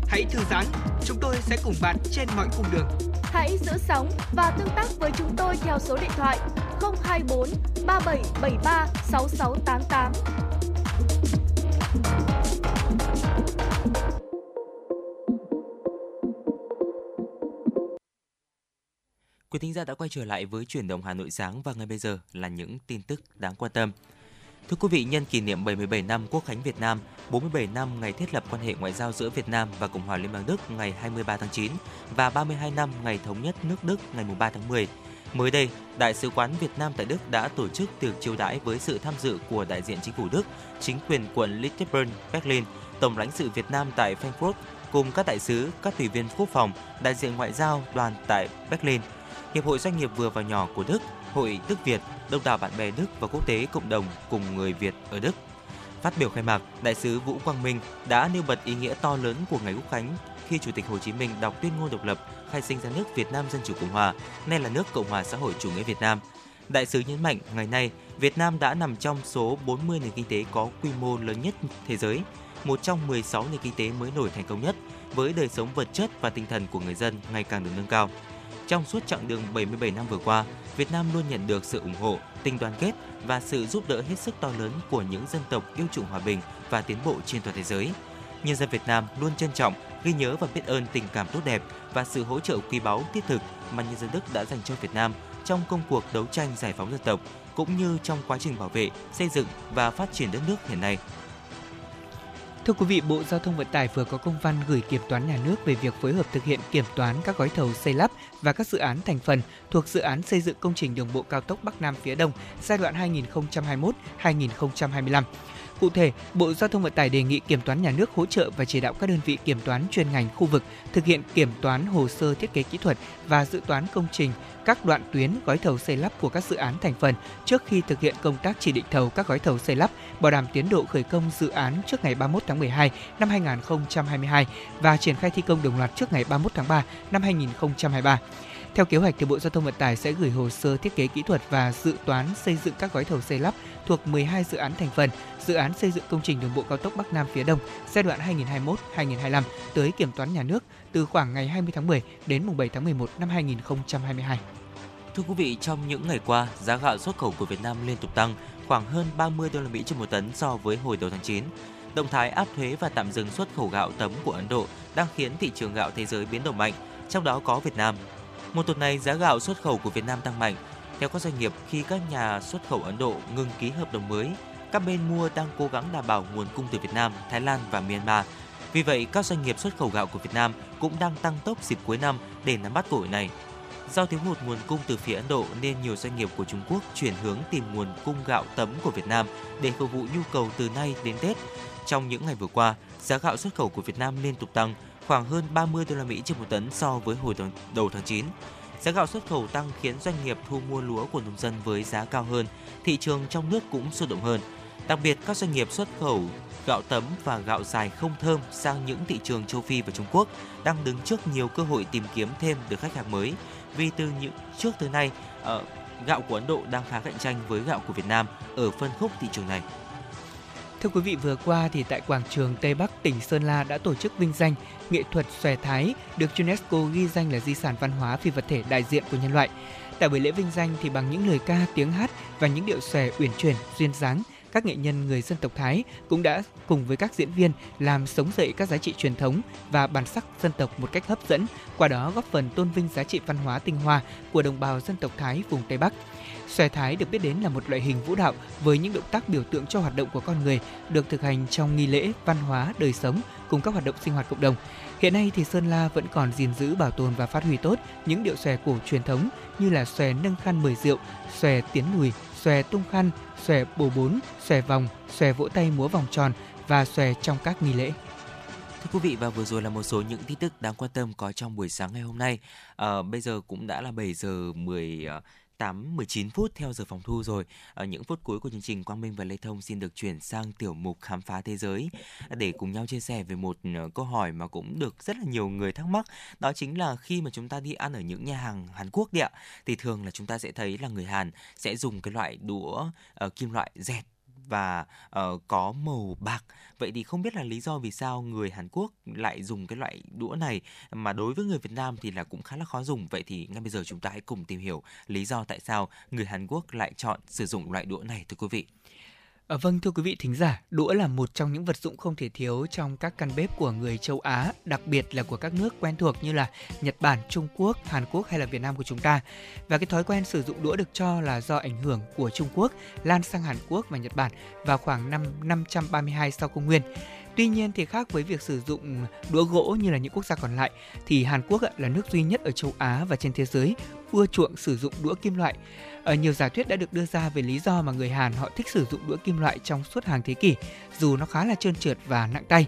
C: Hãy thư giãn, chúng tôi sẽ cùng bạn trên mọi cung đường.
B: Hãy giữ sóng và tương tác với chúng tôi theo số điện thoại 024 3773 6688.
D: Quý thính giả đã quay trở lại với chuyển động Hà Nội sáng và ngay bây giờ là những tin tức đáng quan tâm. Thưa quý vị, nhân kỷ niệm 77 năm Quốc khánh Việt Nam, 47 năm ngày thiết lập quan hệ ngoại giao giữa Việt Nam và Cộng hòa Liên bang Đức ngày 23 tháng 9 và 32 năm ngày thống nhất nước Đức ngày 3 tháng 10. Mới đây, Đại sứ quán Việt Nam tại Đức đã tổ chức tiệc chiêu đãi với sự tham dự của đại diện chính phủ Đức, chính quyền quận Lichtenberg, Berlin, Tổng lãnh sự Việt Nam tại Frankfurt cùng các đại sứ, các tùy viên quốc phòng, đại diện ngoại giao đoàn tại Berlin, Hiệp hội Doanh nghiệp vừa và nhỏ của Đức, Hội Đức Việt, đông đảo bạn bè Đức và quốc tế cộng đồng cùng người Việt ở Đức. Phát biểu khai mạc, Đại sứ Vũ Quang Minh đã nêu bật ý nghĩa to lớn của ngày Quốc khánh khi Chủ tịch Hồ Chí Minh đọc tuyên ngôn độc lập khai sinh ra nước Việt Nam Dân chủ Cộng hòa, nay là nước Cộng hòa xã hội chủ nghĩa Việt Nam. Đại sứ nhấn mạnh, ngày nay, Việt Nam đã nằm trong số 40 nền kinh tế có quy mô lớn nhất thế giới, một trong 16 nền kinh tế mới nổi thành công nhất, với đời sống vật chất và tinh thần của người dân ngày càng được nâng cao. Trong suốt chặng đường 77 năm vừa qua, Việt Nam luôn nhận được sự ủng hộ, tình đoàn kết và sự giúp đỡ hết sức to lớn của những dân tộc yêu chuộng hòa bình và tiến bộ trên toàn thế giới. Nhân dân Việt Nam luôn trân trọng, ghi nhớ và biết ơn tình cảm tốt đẹp và sự hỗ trợ quý báu thiết thực mà nhân dân Đức đã dành cho Việt Nam trong công cuộc đấu tranh giải phóng dân tộc cũng như trong quá trình bảo vệ, xây dựng và phát triển đất nước hiện nay.
C: Thưa quý vị, Bộ Giao thông Vận tải vừa có công văn gửi Kiểm toán Nhà nước về việc phối hợp thực hiện kiểm toán các gói thầu xây lắp và các dự án thành phần thuộc dự án xây dựng công trình đường bộ cao tốc Bắc Nam phía Đông giai đoạn 2021-2025. Cụ thể, Bộ Giao thông Vận tải đề nghị Kiểm toán Nhà nước hỗ trợ và chỉ đạo các đơn vị kiểm toán chuyên ngành khu vực thực hiện kiểm toán hồ sơ thiết kế kỹ thuật và dự toán công trình các đoạn tuyến gói thầu xây lắp của các dự án thành phần trước khi thực hiện công tác chỉ định thầu các gói thầu xây lắp, bảo đảm tiến độ khởi công dự án trước ngày 31 tháng 12 năm 2022 và triển khai thi công đồng loạt trước ngày 31 tháng 3 năm 2023. Theo kế hoạch, thì Bộ Giao thông Vận tải sẽ gửi hồ sơ thiết kế kỹ thuật và dự toán xây dựng các gói thầu xây lắp thuộc 12 dự án thành phần, dự án xây dựng công trình đường bộ cao tốc Bắc Nam phía Đông giai đoạn 2021-2025 tới Kiểm toán Nhà nước từ khoảng ngày 20 tháng 10 đến mùng 7 tháng 11 năm 2022.
D: Thưa quý vị, trong những ngày qua, giá gạo xuất khẩu của Việt Nam liên tục tăng, khoảng hơn 30 đô la Mỹ trên một tấn so với hồi đầu tháng 9. Động thái áp thuế và tạm dừng xuất khẩu gạo tấm của Ấn Độ đang khiến thị trường gạo thế giới biến động mạnh, trong đó có Việt Nam. Một tuần này, giá gạo xuất khẩu của Việt Nam tăng mạnh. Theo các doanh nghiệp, khi các nhà xuất khẩu Ấn Độ ngừng ký hợp đồng mới, các bên mua đang cố gắng đảm bảo nguồn cung từ Việt Nam, Thái Lan và Myanmar. Vì vậy, các doanh nghiệp xuất khẩu gạo của Việt Nam cũng đang tăng tốc dịp cuối năm để nắm bắt cơ hội này. Do thiếu hụt nguồn cung từ phía Ấn Độ nên nhiều doanh nghiệp của Trung Quốc chuyển hướng tìm nguồn cung gạo tấm của Việt Nam để phục vụ nhu cầu từ nay đến Tết. Trong những ngày vừa qua, giá gạo xuất khẩu của Việt Nam liên tục tăng, khoảng hơn 30 đô la Mỹ trên một tấn so với hồi đầu, đầu tháng 9. Giá gạo xuất khẩu tăng khiến doanh nghiệp thu mua lúa của nông dân với giá cao hơn, thị trường trong nước cũng sôi động hơn. Đặc biệt, các doanh nghiệp xuất khẩu gạo tấm và gạo dài không thơm sang những thị trường châu Phi và Trung Quốc đang đứng trước nhiều cơ hội tìm kiếm thêm được khách hàng mới. Vì từ những trước tới nay, ờ, gạo của Ấn Độ đang khá cạnh tranh với gạo của Việt Nam ở phân khúc thị trường này.
C: Thưa quý vị, vừa qua thì tại quảng trường Tây Bắc tỉnh Sơn La đã tổ chức vinh danh nghệ thuật xòe Thái được UNESCO ghi danh là di sản văn hóa phi vật thể đại diện của nhân loại. Tại buổi lễ vinh danh thì bằng những lời ca, tiếng hát và những điệu xòe uyển chuyển, duyên dáng, các nghệ nhân người dân tộc Thái cũng đã cùng với các diễn viên làm sống dậy các giá trị truyền thống và bản sắc dân tộc một cách hấp dẫn, qua đó góp phần tôn vinh giá trị văn hóa tinh hoa của đồng bào dân tộc Thái vùng Tây Bắc. Xòe Thái được biết đến là một loại hình vũ đạo với những động tác biểu tượng cho hoạt động của con người được thực hành trong nghi lễ, văn hóa, đời sống cùng các hoạt động sinh hoạt cộng đồng. Hiện nay thì Sơn La vẫn còn gìn giữ, bảo tồn và phát huy tốt những điệu xòe cổ truyền thống như là xòe nâng khăn mời rượu, xòe tiến lùi, xòe tung khăn, xòe bồ bốn, xòe vòng, xòe vỗ tay múa vòng tròn và xòe trong các nghi lễ.
D: Thưa quý vị và vừa rồi là một số những tin tức đáng quan tâm có trong buổi sáng ngày hôm nay. À, bây giờ cũng đã là 7 giờ 10 8 19 phút theo giờ phòng thu rồi. Ở những phút cuối của chương trình Quang Minh và Lê Thông xin được chuyển sang tiểu mục khám phá thế giới để cùng nhau chia sẻ về một ờ, câu hỏi mà cũng được rất là nhiều người thắc mắc. Đó chính là khi mà chúng ta đi ăn ở những nhà hàng Hàn Quốc đi ạ, thì thường là chúng ta sẽ thấy là người Hàn sẽ dùng cái loại đũa uh, kim loại dẹt và uh, có màu bạc. Vậy thì không biết là lý do vì sao người Hàn Quốc lại dùng cái loại đũa này mà đối với người Việt Nam thì là cũng khá là khó dùng. Vậy thì ngay bây giờ chúng ta hãy cùng tìm hiểu lý do tại sao người Hàn Quốc lại chọn sử dụng loại đũa này thưa quý vị.
C: À, vâng thưa quý vị thính giả, đũa là một trong những vật dụng không thể thiếu trong các căn bếp của người châu Á, đặc biệt là của các nước quen thuộc như là Nhật Bản, Trung Quốc, Hàn Quốc hay là Việt Nam của chúng ta. Và cái thói quen sử dụng đũa được cho là do ảnh hưởng của Trung Quốc lan sang Hàn Quốc và Nhật Bản vào khoảng năm 532 sau công nguyên. Tuy nhiên thì khác với việc sử dụng đũa gỗ như là những quốc gia còn lại thì Hàn Quốc là nước duy nhất ở châu Á và trên thế giới ưa chuộng sử dụng đũa kim loại. Ở nhiều giả thuyết đã được đưa ra về lý do mà người Hàn họ thích sử dụng đũa kim loại trong suốt hàng thế kỷ, dù nó khá là trơn trượt và nặng tay.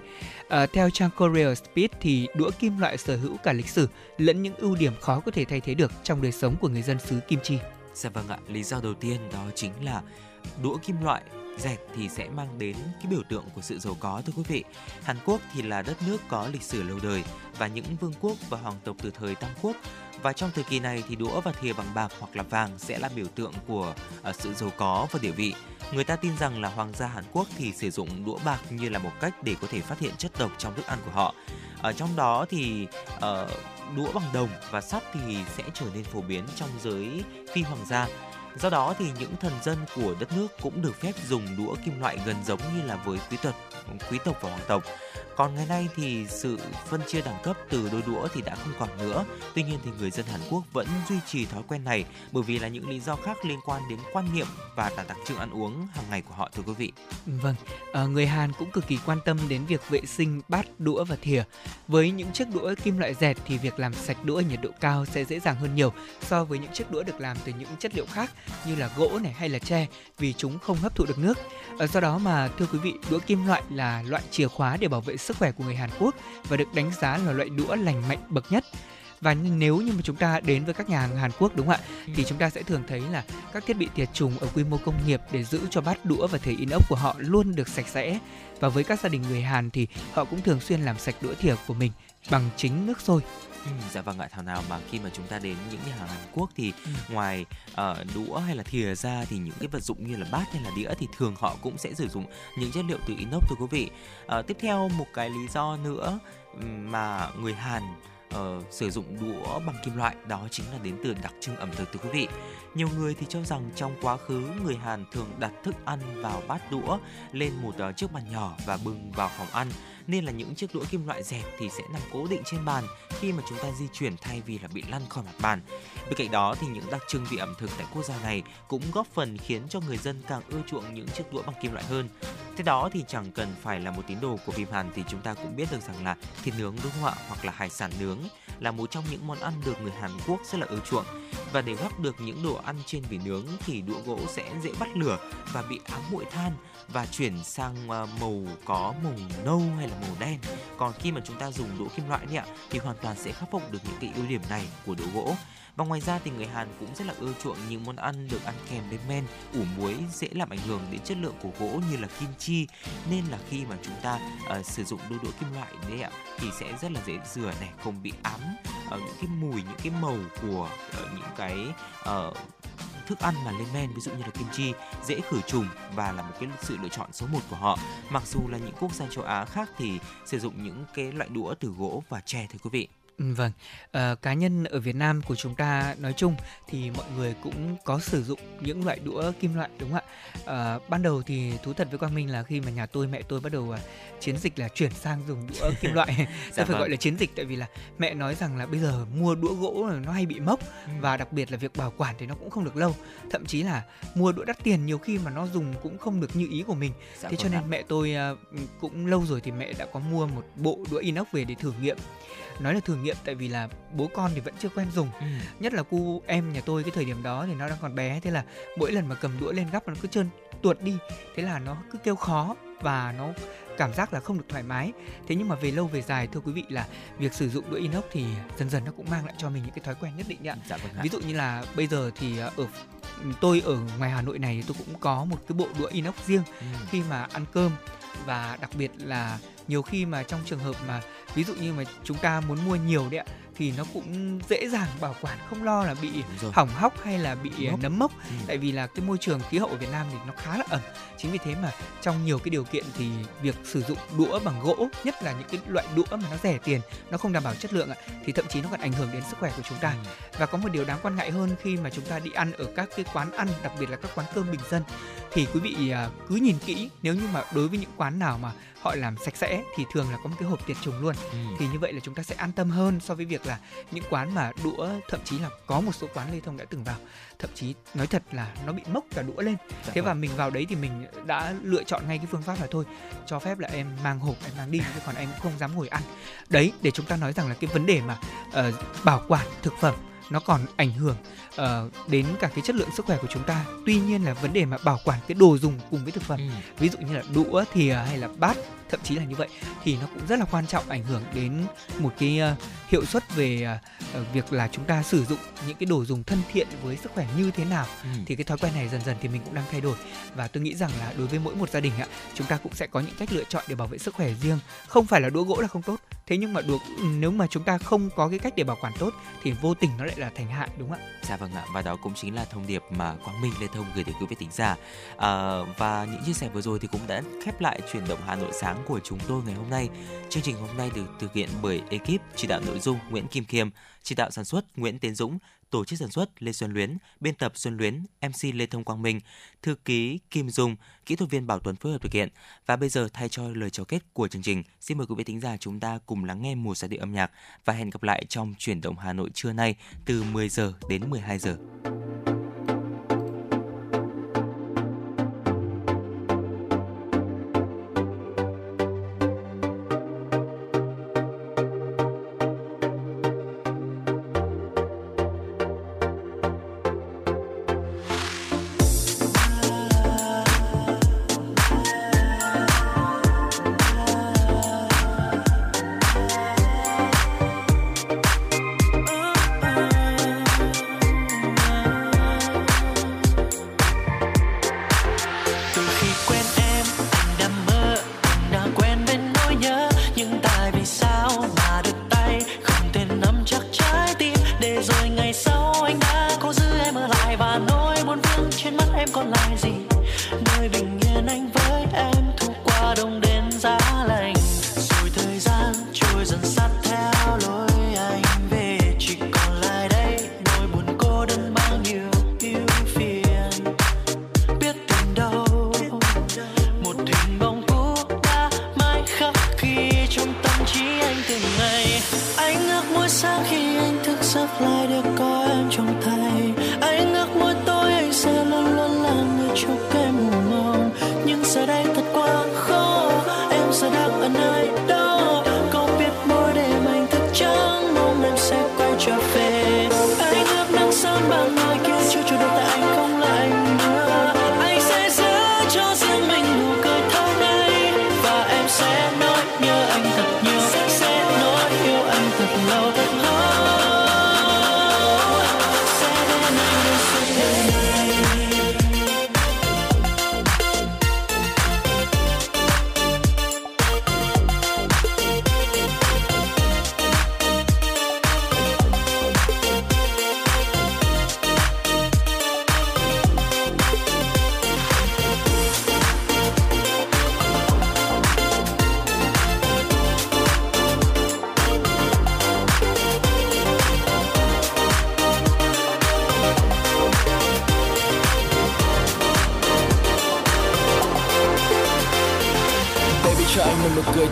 C: À, theo trang Korea Speed thì đũa kim loại sở hữu cả lịch sử lẫn những ưu điểm khó có thể thay thế được trong đời sống của người dân xứ Kim Chi.
D: Dạ vâng ạ, lý do đầu tiên đó chính là đũa kim loại dệt thì sẽ mang đến cái biểu tượng của sự giàu có thưa quý vị. Hàn Quốc thì là đất nước có lịch sử lâu đời và những vương quốc và hoàng tộc từ thời Tam Quốc và trong thời kỳ này thì đũa và thìa bằng bạc hoặc là vàng sẽ là biểu tượng của uh, sự giàu có và địa vị. Người ta tin rằng là hoàng gia Hàn Quốc thì sử dụng đũa bạc như là một cách để có thể phát hiện chất độc trong thức ăn của họ. Ở trong đó thì uh, đũa bằng đồng và sắt thì sẽ trở nên phổ biến trong giới phi hoàng gia. Do đó thì những thần dân của đất nước cũng được phép dùng đũa kim loại gần giống như là với quý tộc, quý tộc và hoàng tộc. Còn ngày nay thì sự phân chia đẳng cấp từ đôi đũa thì đã không còn nữa. Tuy nhiên thì người dân Hàn Quốc vẫn duy trì thói quen này bởi vì là những lý do khác liên quan đến quan niệm và là đặc trưng ăn uống hàng ngày của họ thưa quý vị.
C: Vâng, à, người Hàn cũng cực kỳ quan tâm đến việc vệ sinh bát, đũa và thìa. Với những chiếc đũa kim loại dẹt thì việc làm sạch đũa nhiệt độ cao sẽ dễ dàng hơn nhiều so với những chiếc đũa được làm từ những chất liệu khác như là gỗ này hay là tre vì chúng không hấp thụ được nước. À, do đó mà thưa quý vị, đũa kim loại là loại chìa khóa để bảo vệ sức khỏe của người Hàn Quốc và được đánh giá là loại đũa lành mạnh bậc nhất. Và nếu như mà chúng ta đến với các nhà hàng Hàn Quốc, đúng không ạ, thì chúng ta sẽ thường thấy là các thiết bị tiệt trùng ở quy mô công nghiệp để giữ cho bát đũa và thìa inox của họ luôn được sạch sẽ. Và với các gia đình người Hàn thì họ cũng thường xuyên làm sạch đũa thìa của mình bằng chính nước sôi.
D: Ừ, dạ vâng ạ thảo nào mà khi mà chúng ta đến những nhà hàng Hàn Quốc thì
C: Ừ.
D: ngoài ờ, đũa hay là thìa ra thì những cái vật dụng như là bát hay là đĩa thì thường họ cũng sẽ sử dụng những chất liệu từ inox thưa quý vị. Ờ, tiếp theo một cái lý do nữa ừm, mà người Hàn ờ, sử dụng đũa bằng kim loại đó chính là đến từ đặc trưng ẩm thực thưa quý vị. Nhiều người thì cho rằng trong quá khứ người Hàn thường đặt thức ăn vào bát đũa lên một ờ, chiếc bàn nhỏ và bưng vào phòng ăn nên là những chiếc đũa kim loại dẹt thì sẽ nằm cố định trên bàn khi mà chúng ta di chuyển thay vì là bị lăn khỏi mặt bàn. Bên cạnh đó thì những đặc trưng vị ẩm thực tại quốc gia này cũng góp phần khiến cho người dân càng ưa chuộng những chiếc đũa bằng kim loại hơn. Thế đó thì chẳng cần phải là một tín đồ của phim Hàn thì chúng ta cũng biết được rằng là thịt nướng đúng không ạ hoặc là hải sản nướng là một trong những món ăn được người Hàn Quốc rất là ưa chuộng và để gắp được những đồ ăn trên vỉ nướng thì đũa gỗ sẽ dễ bắt lửa và bị ám bụi than và chuyển sang ờ, màu có màu nâu hay là màu đen. Còn khi mà chúng ta dùng đũa kim loại đi ạ, thì hoàn toàn sẽ khắc phục được những cái ưu điểm này của đũa gỗ và ngoài ra thì người Hàn cũng rất là ưa chuộng những món ăn được ăn kèm với men ủ muối dễ làm ảnh hưởng đến chất lượng của gỗ như là kim chi nên là khi mà chúng ta uh, sử dụng đôi đũa kim loại đấy ạ thì sẽ rất là dễ rửa này không bị ám uh, những cái mùi những cái màu của uh, những cái uh, thức ăn mà lên men ví dụ như là kim chi dễ khử trùng và là một cái sự lựa chọn số 1 của họ. Mặc dù là những quốc gia châu Á khác thì sử dụng những cái loại đũa từ gỗ và tre thưa quý vị.
C: Vâng, Ờ, cá nhân ở Việt Nam của chúng ta nói chung thì mọi người cũng có sử dụng những loại đũa kim loại đúng không ạ? Ờ, ban đầu thì thú thật với Quang Minh là khi mà nhà tôi mẹ tôi bắt đầu à, chiến dịch là chuyển sang dùng đũa kim loại,
D: Dạ
C: tôi phải
D: vâng.
C: gọi là chiến dịch tại vì là mẹ nói rằng là bây giờ mua đũa gỗ nó hay bị mốc
D: Ừ.
C: và đặc biệt là việc bảo quản thì nó cũng không được lâu, thậm chí là mua đũa đắt tiền nhiều khi mà nó dùng cũng không được như ý của mình.
D: Dạ
C: Thế cho
D: vâng ạ.
C: nên mẹ tôi à, cũng lâu rồi thì mẹ đã có mua một bộ đũa inox về để thử nghiệm. Nói là thử nghiệm tại vì là bố con thì vẫn chưa quen dùng.
D: Ừ.
C: nhất là cu em nhà tôi cái thời điểm đó thì nó đang còn bé thế là mỗi lần mà cầm đũa lên gắp nó cứ trơn tuột đi. Thế là nó cứ kêu khó và nó cảm giác là không được thoải mái. Thế nhưng mà về lâu về dài thưa quý vị là việc sử dụng đũa inox thì dần dần nó cũng mang lại cho mình những cái thói quen nhất định ạ.
D: Dạ vâng
C: ví dụ như là bây giờ thì ờ, ở tôi ở ngoài Hà Nội này tôi cũng có một cái bộ đũa inox riêng
D: Ừ.
C: khi mà ăn cơm và đặc biệt là nhiều khi mà trong trường hợp mà ví dụ như mà chúng ta muốn mua nhiều đấy ạ thì nó cũng dễ dàng bảo quản không lo là bị hỏng hóc hay là bị
D: Mốc.
C: nấm mốc
D: Ừ.
C: tại vì là cái môi trường khí hậu ở Việt Nam thì nó khá là ẩm chính vì thế mà trong nhiều cái điều kiện thì việc sử dụng đũa bằng gỗ nhất là những cái loại đũa mà nó rẻ tiền nó không đảm bảo chất lượng ạ thì thậm chí nó còn ảnh hưởng đến sức khỏe của chúng ta
D: Ừ.
C: và có một điều đáng quan ngại hơn khi mà chúng ta đi ăn ở các cái quán ăn đặc biệt là các quán cơm bình dân thì quý vị à, cứ nhìn kỹ nếu như mà đối với những quán nào mà họ làm sạch sẽ thì thường là có một cái hộp tiệt trùng luôn
D: Ừ.
C: thì như vậy là chúng ta sẽ an tâm hơn so với việc là những quán mà đũa thậm chí là có một số quán lê thông đã từng vào thậm chí nói thật là nó bị mốc cả đũa lên
D: Dạ
C: thế và
D: vâng.
C: mình vào đấy thì mình đã lựa chọn ngay cái phương pháp là thôi cho phép là em mang hộp em mang đi chứ còn em cũng không dám ngồi ăn đấy để chúng ta nói rằng là cái vấn đề mà ờ, bảo quản thực phẩm nó còn ảnh hưởng ờ, đến cả cái chất lượng sức khỏe của chúng ta tuy nhiên là vấn đề mà bảo quản cái đồ dùng cùng với thực phẩm
D: Ừ.
C: ví dụ như là đũa thìa hay là bát thậm chí là như vậy thì nó cũng rất là quan trọng ảnh hưởng đến một cái ờ, hiệu suất về ờ, việc là chúng ta sử dụng những cái đồ dùng thân thiện với sức khỏe như thế nào
D: Ừ.
C: thì cái thói quen này dần dần thì mình cũng đang thay đổi và tôi nghĩ rằng là đối với mỗi một gia đình ạ chúng ta cũng sẽ có những cách lựa chọn để bảo vệ sức khỏe riêng không phải là đũa gỗ là không tốt thế nhưng mà đũa nếu mà chúng ta không có cái cách để bảo quản tốt thì vô tình nó lại là thành hại đúng không ạ
D: Dạ vâng ạ, và đó cũng chính là thông điệp mà Quang Minh Lê Thông gửi đến quý vị thính giả. À, và những chia sẻ vừa rồi thì cũng đã khép lại chuyển động Hà Nội sáng của chúng tôi ngày hôm nay. Chương trình hôm nay được thực hiện bởi ekip chỉ đạo nội dung Nguyễn Kim Khiêm, chỉ đạo sản xuất Nguyễn Tiến Dũng, tổ chức sản xuất Lê Xuân Luyến, biên tập Xuân Luyến, MC Lê Thông Quang Minh, thư ký Kim Dung, kỹ thuật viên Bảo Tuấn phối hợp thực hiện. Và bây giờ thay cho lời chào kết của chương trình, xin mời quý vị thính giả chúng ta cùng lắng nghe một giai điệu âm nhạc và hẹn gặp lại trong chuyển động Hà Nội trưa nay từ 10 giờ đến 12 giờ.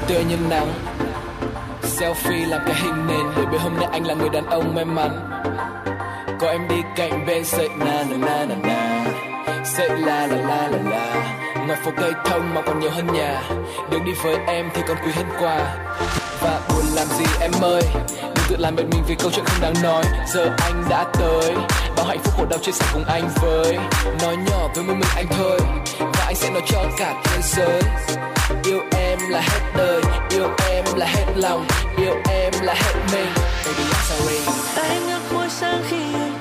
G: Tựa tươi như nắng. Selfie làm cái hình nền, Để biết hôm nay anh là người đàn ông may mắn. Có em đi cạnh bên sợi na na na na na. Sợi la la la la la. Ngoài phố cây thông mà còn nhiều hơn nhà. Đường đi với em thì còn quý hơn quà. Và buồn làm gì em ơi? Đừng tự làm mệt mình vì câu chuyện không đáng nói. Giờ anh đã tới. Bao hạnh phúc khổ đau chia sẻ cùng anh với. Nói nhỏ với một mình anh thôi. Và anh sẽ nói cho cả thế giới em là hết đời, yêu em là hết lòng, yêu em là hết mình. Baby I'm sorry
H: Tay ngước môi sang khi anh